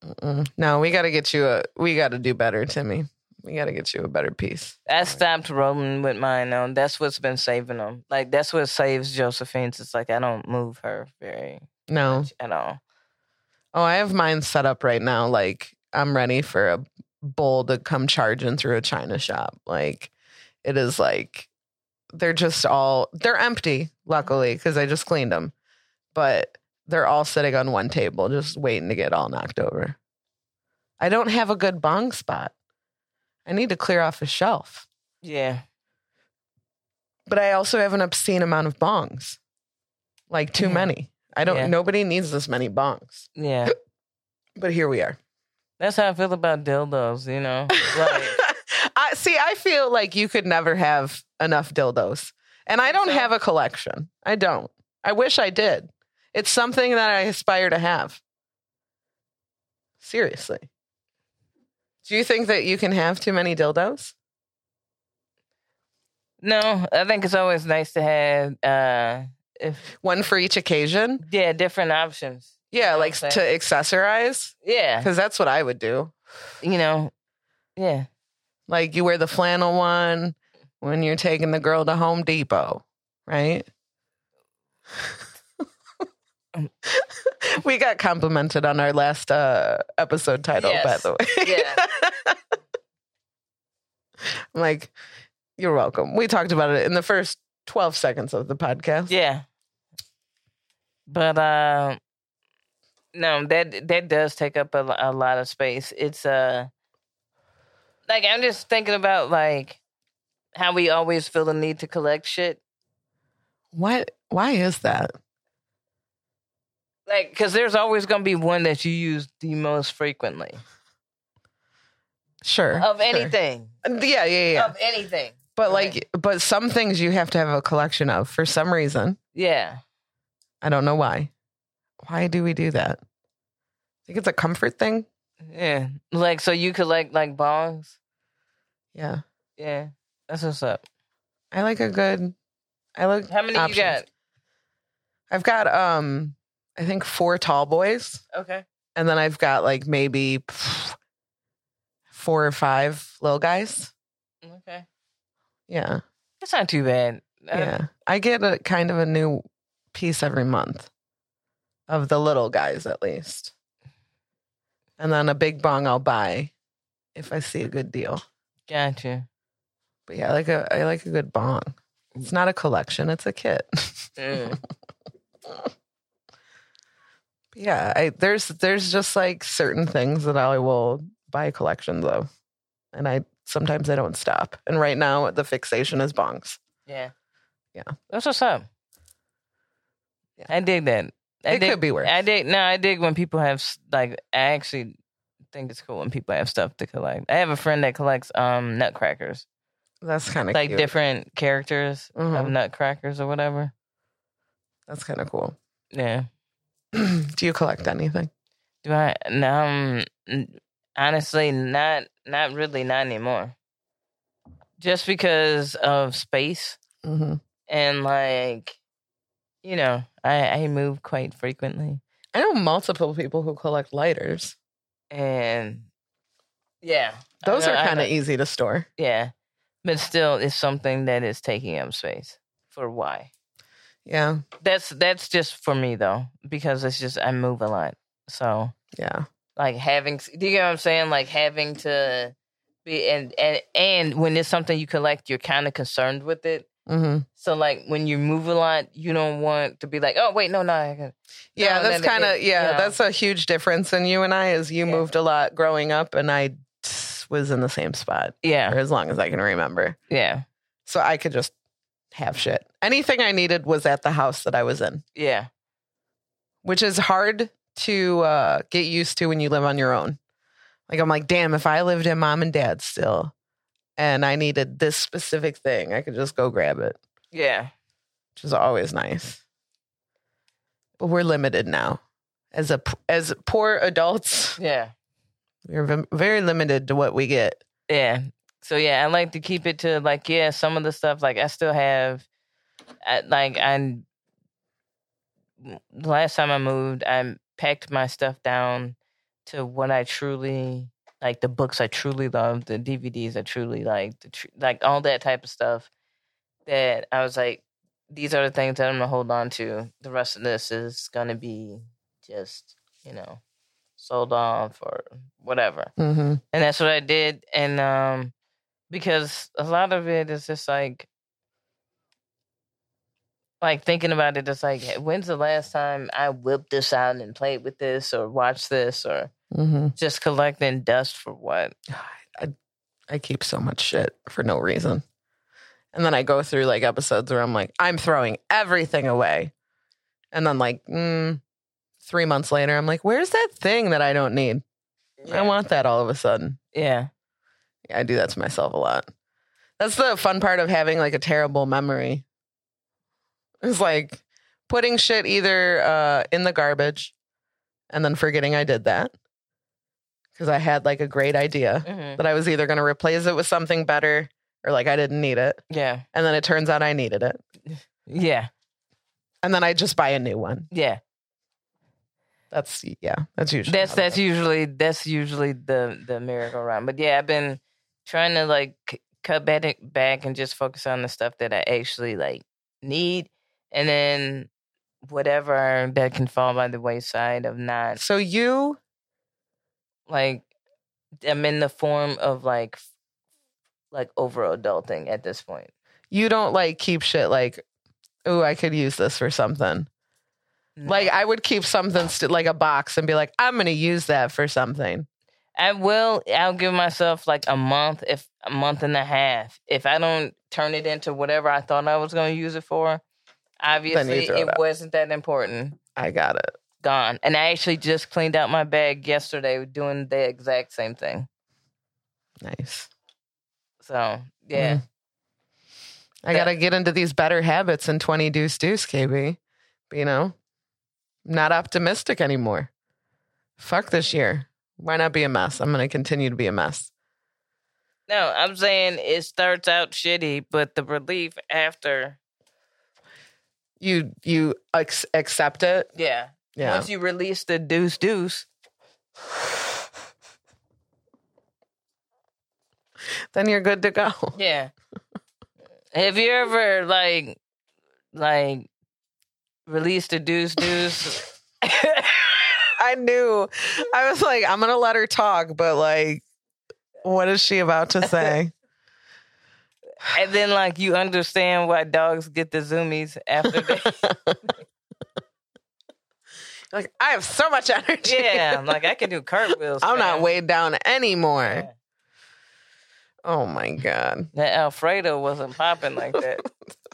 S1: Mm-mm. No, we got to get you a. We got to do better, Timmy. We got to get you a better piece.
S2: I stopped rolling with mine on. That's what's been saving them. Like that's what saves Josephine's. It's like I don't move her very
S1: No.
S2: much at all.
S1: Oh, I have mine set up right now. Like I'm ready for a bull to come charging through a china shop. Like it is like they're just all they're empty. Luckily, because I just cleaned them, but they're all sitting on one table, just waiting to get all knocked over. I don't have a good bong spot. I need to clear off a shelf,
S2: Yeah.
S1: but I also have an obscene amount of bongs, like too many. I don't.
S2: Yeah.
S1: Nobody needs this many bongs,
S2: Yeah.
S1: but here we are.
S2: That's how I feel about dildos, you know? Like
S1: I see. I feel like you could never have enough dildos, and I don't have a collection. I don't. I wish I did. It's something that I aspire to have. Seriously. Do you think that you can have too many dildos?
S2: No, I think it's always nice to have uh if
S1: One for each occasion.
S2: yeah, different options.
S1: Yeah,
S2: know
S1: like to accessorize,
S2: Yeah,
S1: because that's what I would do.
S2: you know, yeah,
S1: Like you wear the flannel one when you're taking the girl to Home Depot, right? we got complimented on our last uh, episode title, by the way.
S2: Yeah.
S1: I'm like, you're welcome. We talked about it in the first 12 seconds of the podcast.
S2: yeah. But uh, no, that that does take up a, a lot of space. It's uh, like I'm just thinking about like how we always feel the need to collect shit.
S1: What? Why is that?
S2: Like, because there's always gonna be one that you use the most frequently
S1: Sure.
S2: of
S1: sure.
S2: anything,
S1: Yeah, yeah, yeah.
S2: of anything.
S1: But
S2: right.
S1: like, but some things you have to have a collection of for some reason.
S2: Yeah.
S1: I don't know why. Why do we do that? I think it's a comfort thing.
S2: Yeah. Like so you collect like bongs?
S1: Yeah.
S2: Yeah. That's what's up.
S1: I like a good. I like.
S2: How many
S1: options.
S2: you got?
S1: I've got um, I think four tall boys,
S2: Okay.
S1: and then I've got like maybe pff, four or five little guys.
S2: Okay.
S1: Yeah,
S2: That's not too bad. Uh,
S1: yeah. I get a kind of a new piece every month of the little guys, at least, and then a big bong I'll buy if I see a good deal.
S2: Gotcha.
S1: But yeah, I like a I like a good bong. It's not a collection; it's a kit.
S2: Mm.
S1: yeah, I there's there's just like certain things that I will buy collections of, and I sometimes I don't stop. And right now, the fixation is bongs.
S2: Yeah.
S1: Yeah.
S2: That's what's up.
S1: Yeah.
S2: I dig that. I
S1: It
S2: dig,
S1: could be worse.
S2: I dig no, I dig when people have like I actually think it's cool when people have stuff to collect. I have a friend that collects um nutcrackers.
S1: That's kind of
S2: Like
S1: cute.
S2: different characters of
S1: Mhm.
S2: nutcrackers or whatever.
S1: That's kind of cool.
S2: Yeah.
S1: Do you collect anything?
S2: Do I? No, um, honestly, not not really, not anymore. Just because of space
S1: hmm
S2: and like, you know, I I move quite frequently,
S1: I know multiple people who collect lighters.
S2: and yeah,
S1: Those are kind of easy to store.
S2: Yeah, but still, it's something that is taking up space. For why?
S1: Yeah,
S2: That's that's just for me though, because it's just I move a lot, so.
S1: yeah,
S2: like having do you know what I'm saying? Like having to be and and and when it's something you collect, you're kind of concerned with it.
S1: hmm
S2: So like when you move a lot, you don't want to be like, oh wait, no, no, I can.
S1: yeah.
S2: No,
S1: that's kind of yeah.
S2: yeah.
S1: That's a huge difference in you and I. Is you
S2: Yeah.
S1: moved a lot growing up, and I was in the same spot
S2: Yeah, for
S1: as long as I can remember.
S2: yeah,
S1: So I could just have shit. Anything I needed was at the house that I was in,
S2: yeah,
S1: which is hard to uh, get used to when you live on your own. Like, I'm like, damn, if I lived in mom and dad still and I needed this specific thing, I could just go grab it,
S2: yeah,
S1: which is always nice. But we're limited now. As a as poor adults,
S2: yeah,
S1: we're ve- very limited to what we get.
S2: yeah. So yeah, I like to keep it to like yeah, some of the stuff like I still have, I, like I. The last time I moved, I packed my stuff down to what I truly like the books I truly love, the DVDs I truly like, the tr- like all that type of stuff. That I was like, these are the things that I'm gonna hold on to. The rest of this is gonna be just you know sold off or whatever,
S1: Mm-hmm.
S2: and that's what I did. And um, because a lot of it is just like. Like thinking about it, it's like, when's the last time I whipped this out and played with this or watched this or
S1: Mm-hmm.
S2: just collecting dust for what?
S1: I, I keep so much shit for no reason. And then I go through like episodes where I'm like, I'm throwing everything away. And then, like, mm, three months later, I'm like, where's that thing that I don't need? I want that all of a sudden.
S2: Yeah.
S1: I do that to myself a lot. That's the fun part of having like a terrible memory. It's like putting shit either uh, in the garbage and then forgetting I did that because I had like a great idea
S2: hmm
S1: that I was either going to replace it with something better or like I didn't need it.
S2: Yeah.
S1: And then it turns out I needed it.
S2: Yeah.
S1: and then I just buy a new one.
S2: Yeah,
S1: That's yeah, that's usually
S2: that's that's
S1: it
S2: usually that's usually the the miracle run. But yeah, I've been trying to like c- cut back back and just focus on the stuff that I actually like need, and then whatever that can fall by the wayside of not
S1: So you
S2: like I'm in the form of like like over adulting at this point.
S1: you don't like keep shit like, oh, I could use this for something. Like I would keep something st- like a box and be like, I'm gonna use that for something.
S2: I will. I'll give myself like a month, if a month and a half. If I don't turn it into whatever I thought I was going to use it for, obviously
S1: it
S2: wasn't that important.
S1: I got it.
S2: Gone. And I actually just cleaned out my bag yesterday, doing the exact same thing.
S1: Nice.
S2: So yeah,
S1: Mhm. I gotta get into these better habits in 20 deuce deuce, KB. You know, not optimistic anymore. Fuck this year. Why not be a mess? I'm gonna continue to be a mess.
S2: no, I'm saying it starts out shitty, but the relief after,
S1: You you ex- accept it.
S2: yeah.
S1: Yeah.
S2: Once you release the deuce deuce,
S1: then you're good to go.
S2: Yeah. Have you ever like like released a deuce deuce?
S1: I knew. I was like, I'm gonna let her talk, but like, what is she about to say?
S2: and then like you understand why dogs get the zoomies after they
S1: like, I have so much energy.
S2: Yeah, like I can do cartwheels.
S1: I'm not weighed down anymore.
S2: Yeah.
S1: Oh my god.
S2: That Alfredo wasn't popping like that.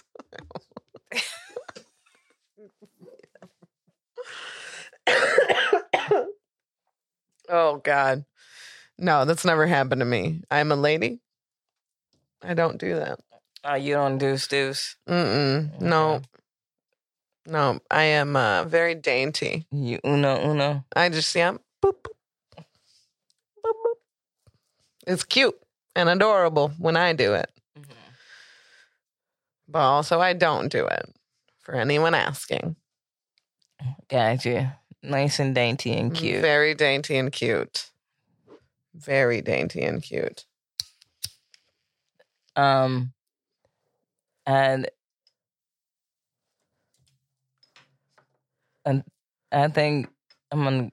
S1: oh god. No, that's never happened to me. I'm a lady. I don't do that.
S2: Oh, you don't do deuce.
S1: Mm-mm. No. No, I am uh, very dainty.
S2: You uno uno.
S1: I just yeah, boop, boop. Boop, boop. It's cute and adorable when I do it, but also I don't do it for anyone asking.
S2: Gotcha. Nice and dainty and cute.
S1: Very dainty and cute. Very dainty and cute.
S2: Um, and and I think I'm gonna.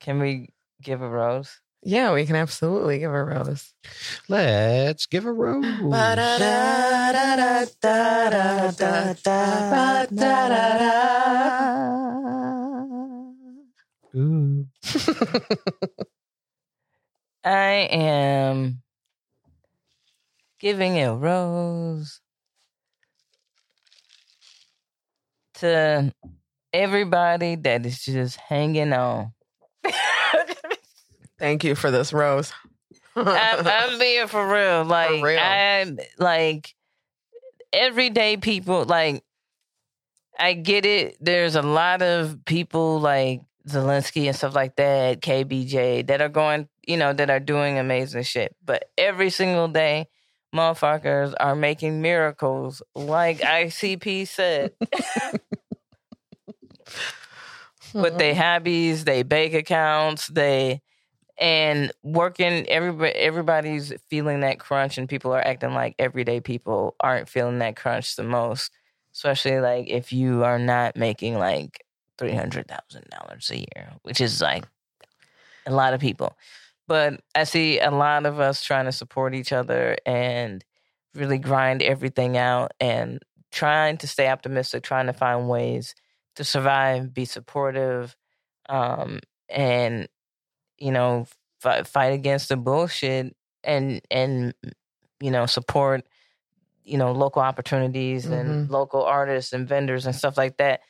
S2: Can we give a rose?
S1: Yeah, we can absolutely give a rose.
S3: Let's give a rose. Ooh.
S2: I am giving a rose to everybody that is just hanging on.
S1: Thank you for this rose.
S2: I'm, I'm being for real. Like
S1: real.
S2: I'm like everyday people. Like I get it. There's a lot of people like Zelensky and stuff like that, KBJ, that are going, you know, that are doing amazing shit. But every single day, motherfuckers are making miracles, like ICP said. with their hobbies, they bank accounts, they and working everybody everybody's feeling that crunch and people are acting like everyday people aren't feeling that crunch the most. Especially like if you are not making like three hundred thousand dollars a year, which is like a lot of people. But I see a lot of us trying to support each other and really grind everything out and trying to stay optimistic, trying to find ways to survive, be supportive, um, and you know fight, fight against the bullshit and and you know support you know local opportunities and local artists and vendors and stuff like that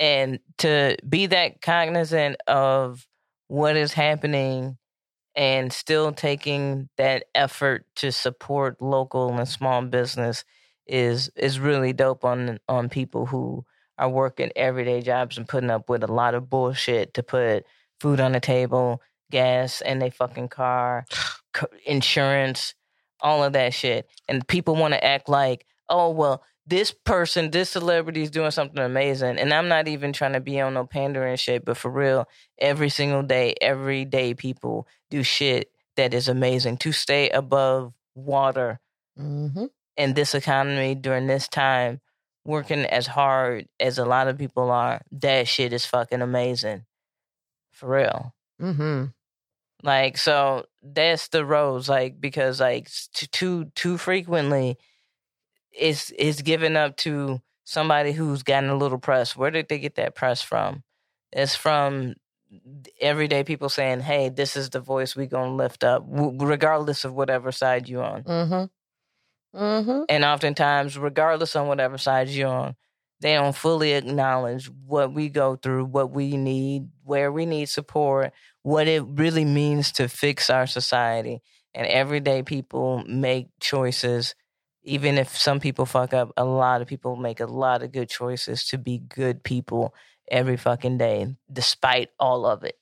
S2: and to be that cognizant of what is happening and still taking that effort to support local and small business is is really dope on on people who are working everyday jobs and putting up with a lot of bullshit to put food on the table, gas in their fucking car, insurance, all of that shit. And people want to act like, oh well, this person, this celebrity is doing something amazing. And I'm not even trying to be on no pandering shit, but for real, every single day, every day, people do shit that is amazing to stay above water
S1: Mm-hmm.
S2: in this economy during this time, working as hard as a lot of people are. That shit is fucking amazing. For real.
S1: Mm-hmm.
S2: Like so that's the rose like because like too too frequently it's it's given up to somebody who's gotten a little press. Where did they get that press from? It's from everyday people saying, "Hey, this is the voice we going to lift up regardless of whatever side you're on."
S1: Mm-hmm. Mm-hmm.
S2: And oftentimes regardless on whatever side you're on, they don't fully acknowledge what we go through, what we need, where we need support, what it really means to fix our society. And everyday people make choices, even if some people fuck up, a lot of people make a lot of good choices to be good people every fucking day, despite all of it.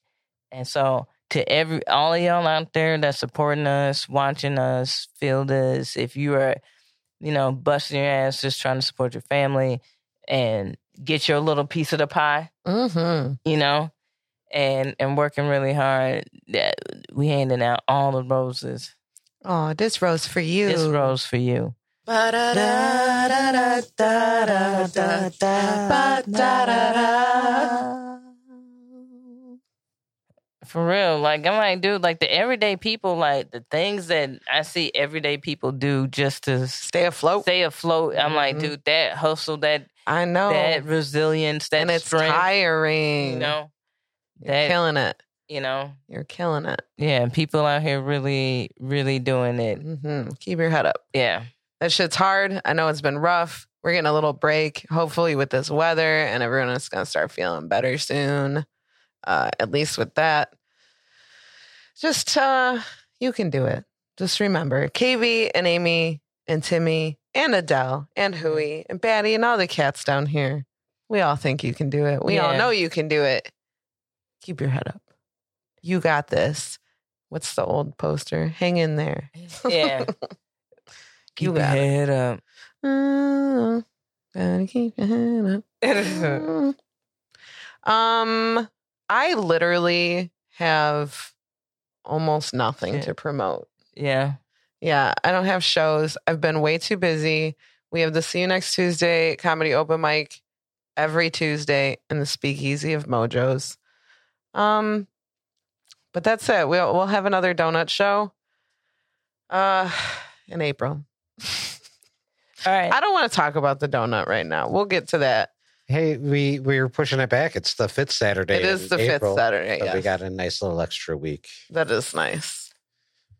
S2: And so to every all of y'all out there that's supporting us, watching us, feel this, if you are, you know, busting your ass just trying to support your family and get your little piece of the pie,
S1: Mm-hmm.
S2: you know, and and working really hard. That we handing out all the roses.
S1: Oh, this rose for you.
S2: This rose for you. For real, like I'm like, dude, like the everyday people, like the things that I see everyday people do just to
S1: Stay afloat.
S2: stay afloat. I'm like,
S1: Mhm.
S2: dude, that hustle, that
S1: I know.
S2: that resilience, that
S1: and it's
S2: strength,
S1: tiring.
S2: you know,
S1: You're
S2: that
S1: killing it.
S2: you know,
S1: You're killing it.
S2: yeah, people out here really, really doing it.
S1: hmm Keep your head up.
S2: Yeah,
S1: That shit's hard. I know it's been rough. We're getting a little break, hopefully, with this weather, and everyone is going to start feeling better soon. Uh, at least with that. Just, uh, you can do it. Just remember KB and Aimee and Timmy and Adele and Hui and Batty and all the cats down here. We all think you can do it. We all know you can do it. Keep your head up. You got this. What's the old poster? Hang in there.
S2: yeah. Keep
S1: You
S2: your
S1: got it.
S2: head up.
S1: Mm, gotta keep your head up. Um, I literally have almost nothing
S2: Shit.
S1: to promote.
S2: yeah,
S1: Yeah, I don't have shows. I've been way too busy. We have the See You Next Tuesday comedy open mic every Tuesday in the Speakeasy of Mojos. Um, but that's it. We'll we'll have another donut show. Uh, in April.
S2: All right.
S1: I don't want to talk about the donut right now. We'll get to that.
S3: Hey, we we were pushing it back. It's the fifth Saturday.
S1: It is the
S3: April,
S1: fifth Saturday.
S3: so
S1: Yes.
S3: we got a nice little extra week.
S1: that is nice.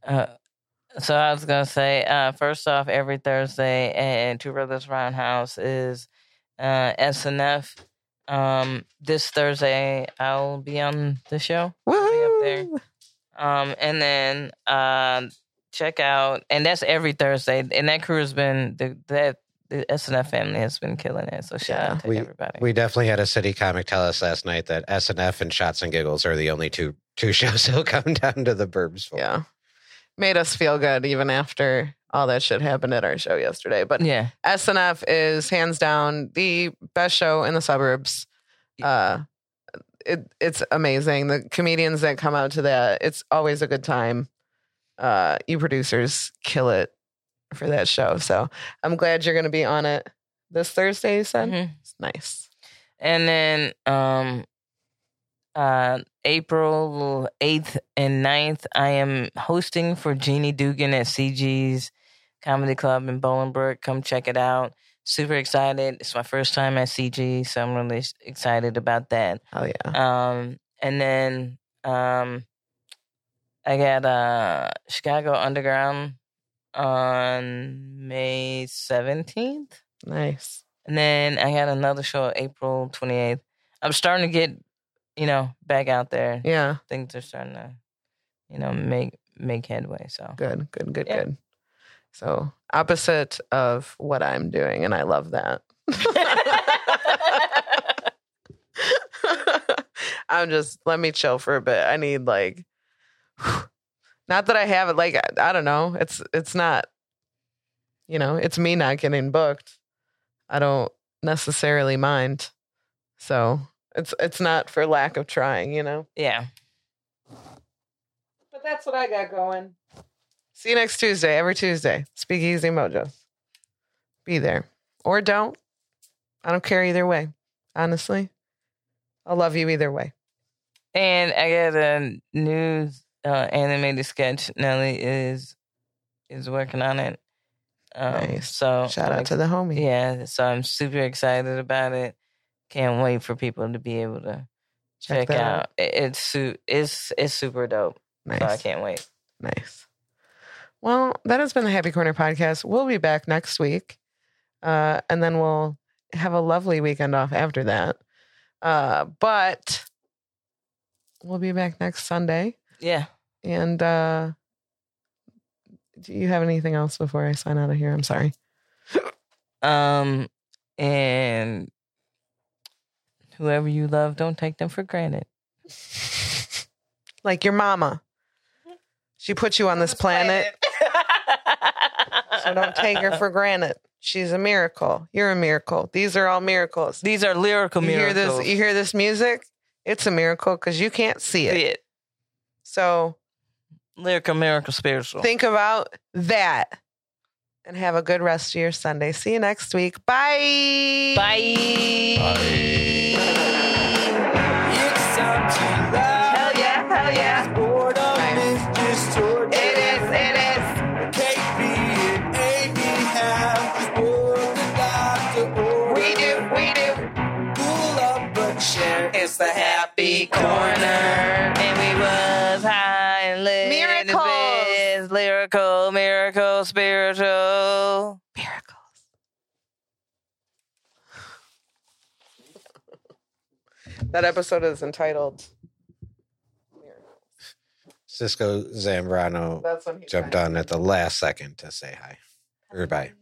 S2: Uh, so I was gonna say, uh, first off, every Thursday at Two Brothers Roundhouse is uh, SNF. Um, this Thursday I'll be on the show.
S1: Woo!
S2: there. Um, and then um, check out, and that's every Thursday. And that crew has been the that the SNF family has been killing it. So shout
S1: Yeah.
S2: out to
S3: We-
S2: everybody.
S3: We definitely had a city comic tell us last night that SNF and Shots and Giggles are the only two two shows he'll come down to the Burbs for.
S1: Yeah. Made us feel good even after all that shit happened at our show yesterday. But
S2: yeah,
S1: SNF is hands down the best show in the suburbs. Uh, it, it's amazing. The comedians that come out to that, it's always a good time. Uh, you producers kill it for that show. So I'm glad you're going to be on it this Thursday, you said?
S2: Mhm.
S1: It's nice.
S2: and then um, uh, April eighth and 9th, I am hosting for Jeannie Dugan at CG's Comedy Club in Bolingbrook. Come check it out. Super excited. It's my first time at CG, so I'm really excited about that.
S1: Oh, yeah.
S2: Um, and then um, I got uh, Chicago Underground on May 17th.
S1: Nice.
S2: And then I got another show April 28th. I'm starting to get, you know, back out there.
S1: Yeah.
S2: Things are starting to, you know, make make headway. So
S1: Good, good, good,
S2: Yeah.
S1: good. So opposite of what I'm doing, and I love that. I'm just let me chill for a bit. I need like not that I have it like I, I don't know. It's it's not you know, it's me not getting booked. I don't necessarily mind. So it's it's not for lack of trying, you know.
S2: Yeah.
S1: But that's what I got going. See you next Tuesday, every Tuesday. Speakeasy Mojo. Be there. Or don't. I don't care either way. Honestly. I'll love you either way.
S2: And I got a new uh, animated sketch. Nelly is is working on it. Um,
S1: Nice.
S2: So
S1: Shout out
S2: like,
S1: to the homie.
S2: yeah. So I'm super excited about it. Can't wait for people to be able to check,
S1: Check
S2: out.
S1: out.
S2: It- It's su- it's it's super dope.
S1: Nice.
S2: So I can't wait.
S1: Nice. Well, that has been the Happy Corner podcast. We'll be back next week. Uh, and then we'll have a lovely weekend off after that. Uh, but we'll be back next Sunday.
S2: Yeah.
S1: And uh, do you have anything else before I sign out of here? I'm sorry.
S2: Um, and whoever you love, don't take them for granted.
S1: like your mama. She put you on this planet, so don't take her for granted. She's a miracle. You're a miracle. These are all miracles.
S2: These are lyrical
S1: you hear
S2: miracles.
S1: this? You hear this music? It's a miracle because you can't see it.
S2: See it.
S1: So
S2: Lyrical miracle spiritual.
S1: think about that, and have a good rest of your Sunday. See you next week. Bye.
S2: Bye.
S1: Hi. Yeah, yeah,
S4: board
S1: of
S4: this distorted. It's
S1: time
S2: to laugh. Miracle, spiritual.
S1: Miracles. that episode is entitled.
S3: Cisco Zambrano
S1: That's when he
S3: jumped on at the last second to say hi. Or bye.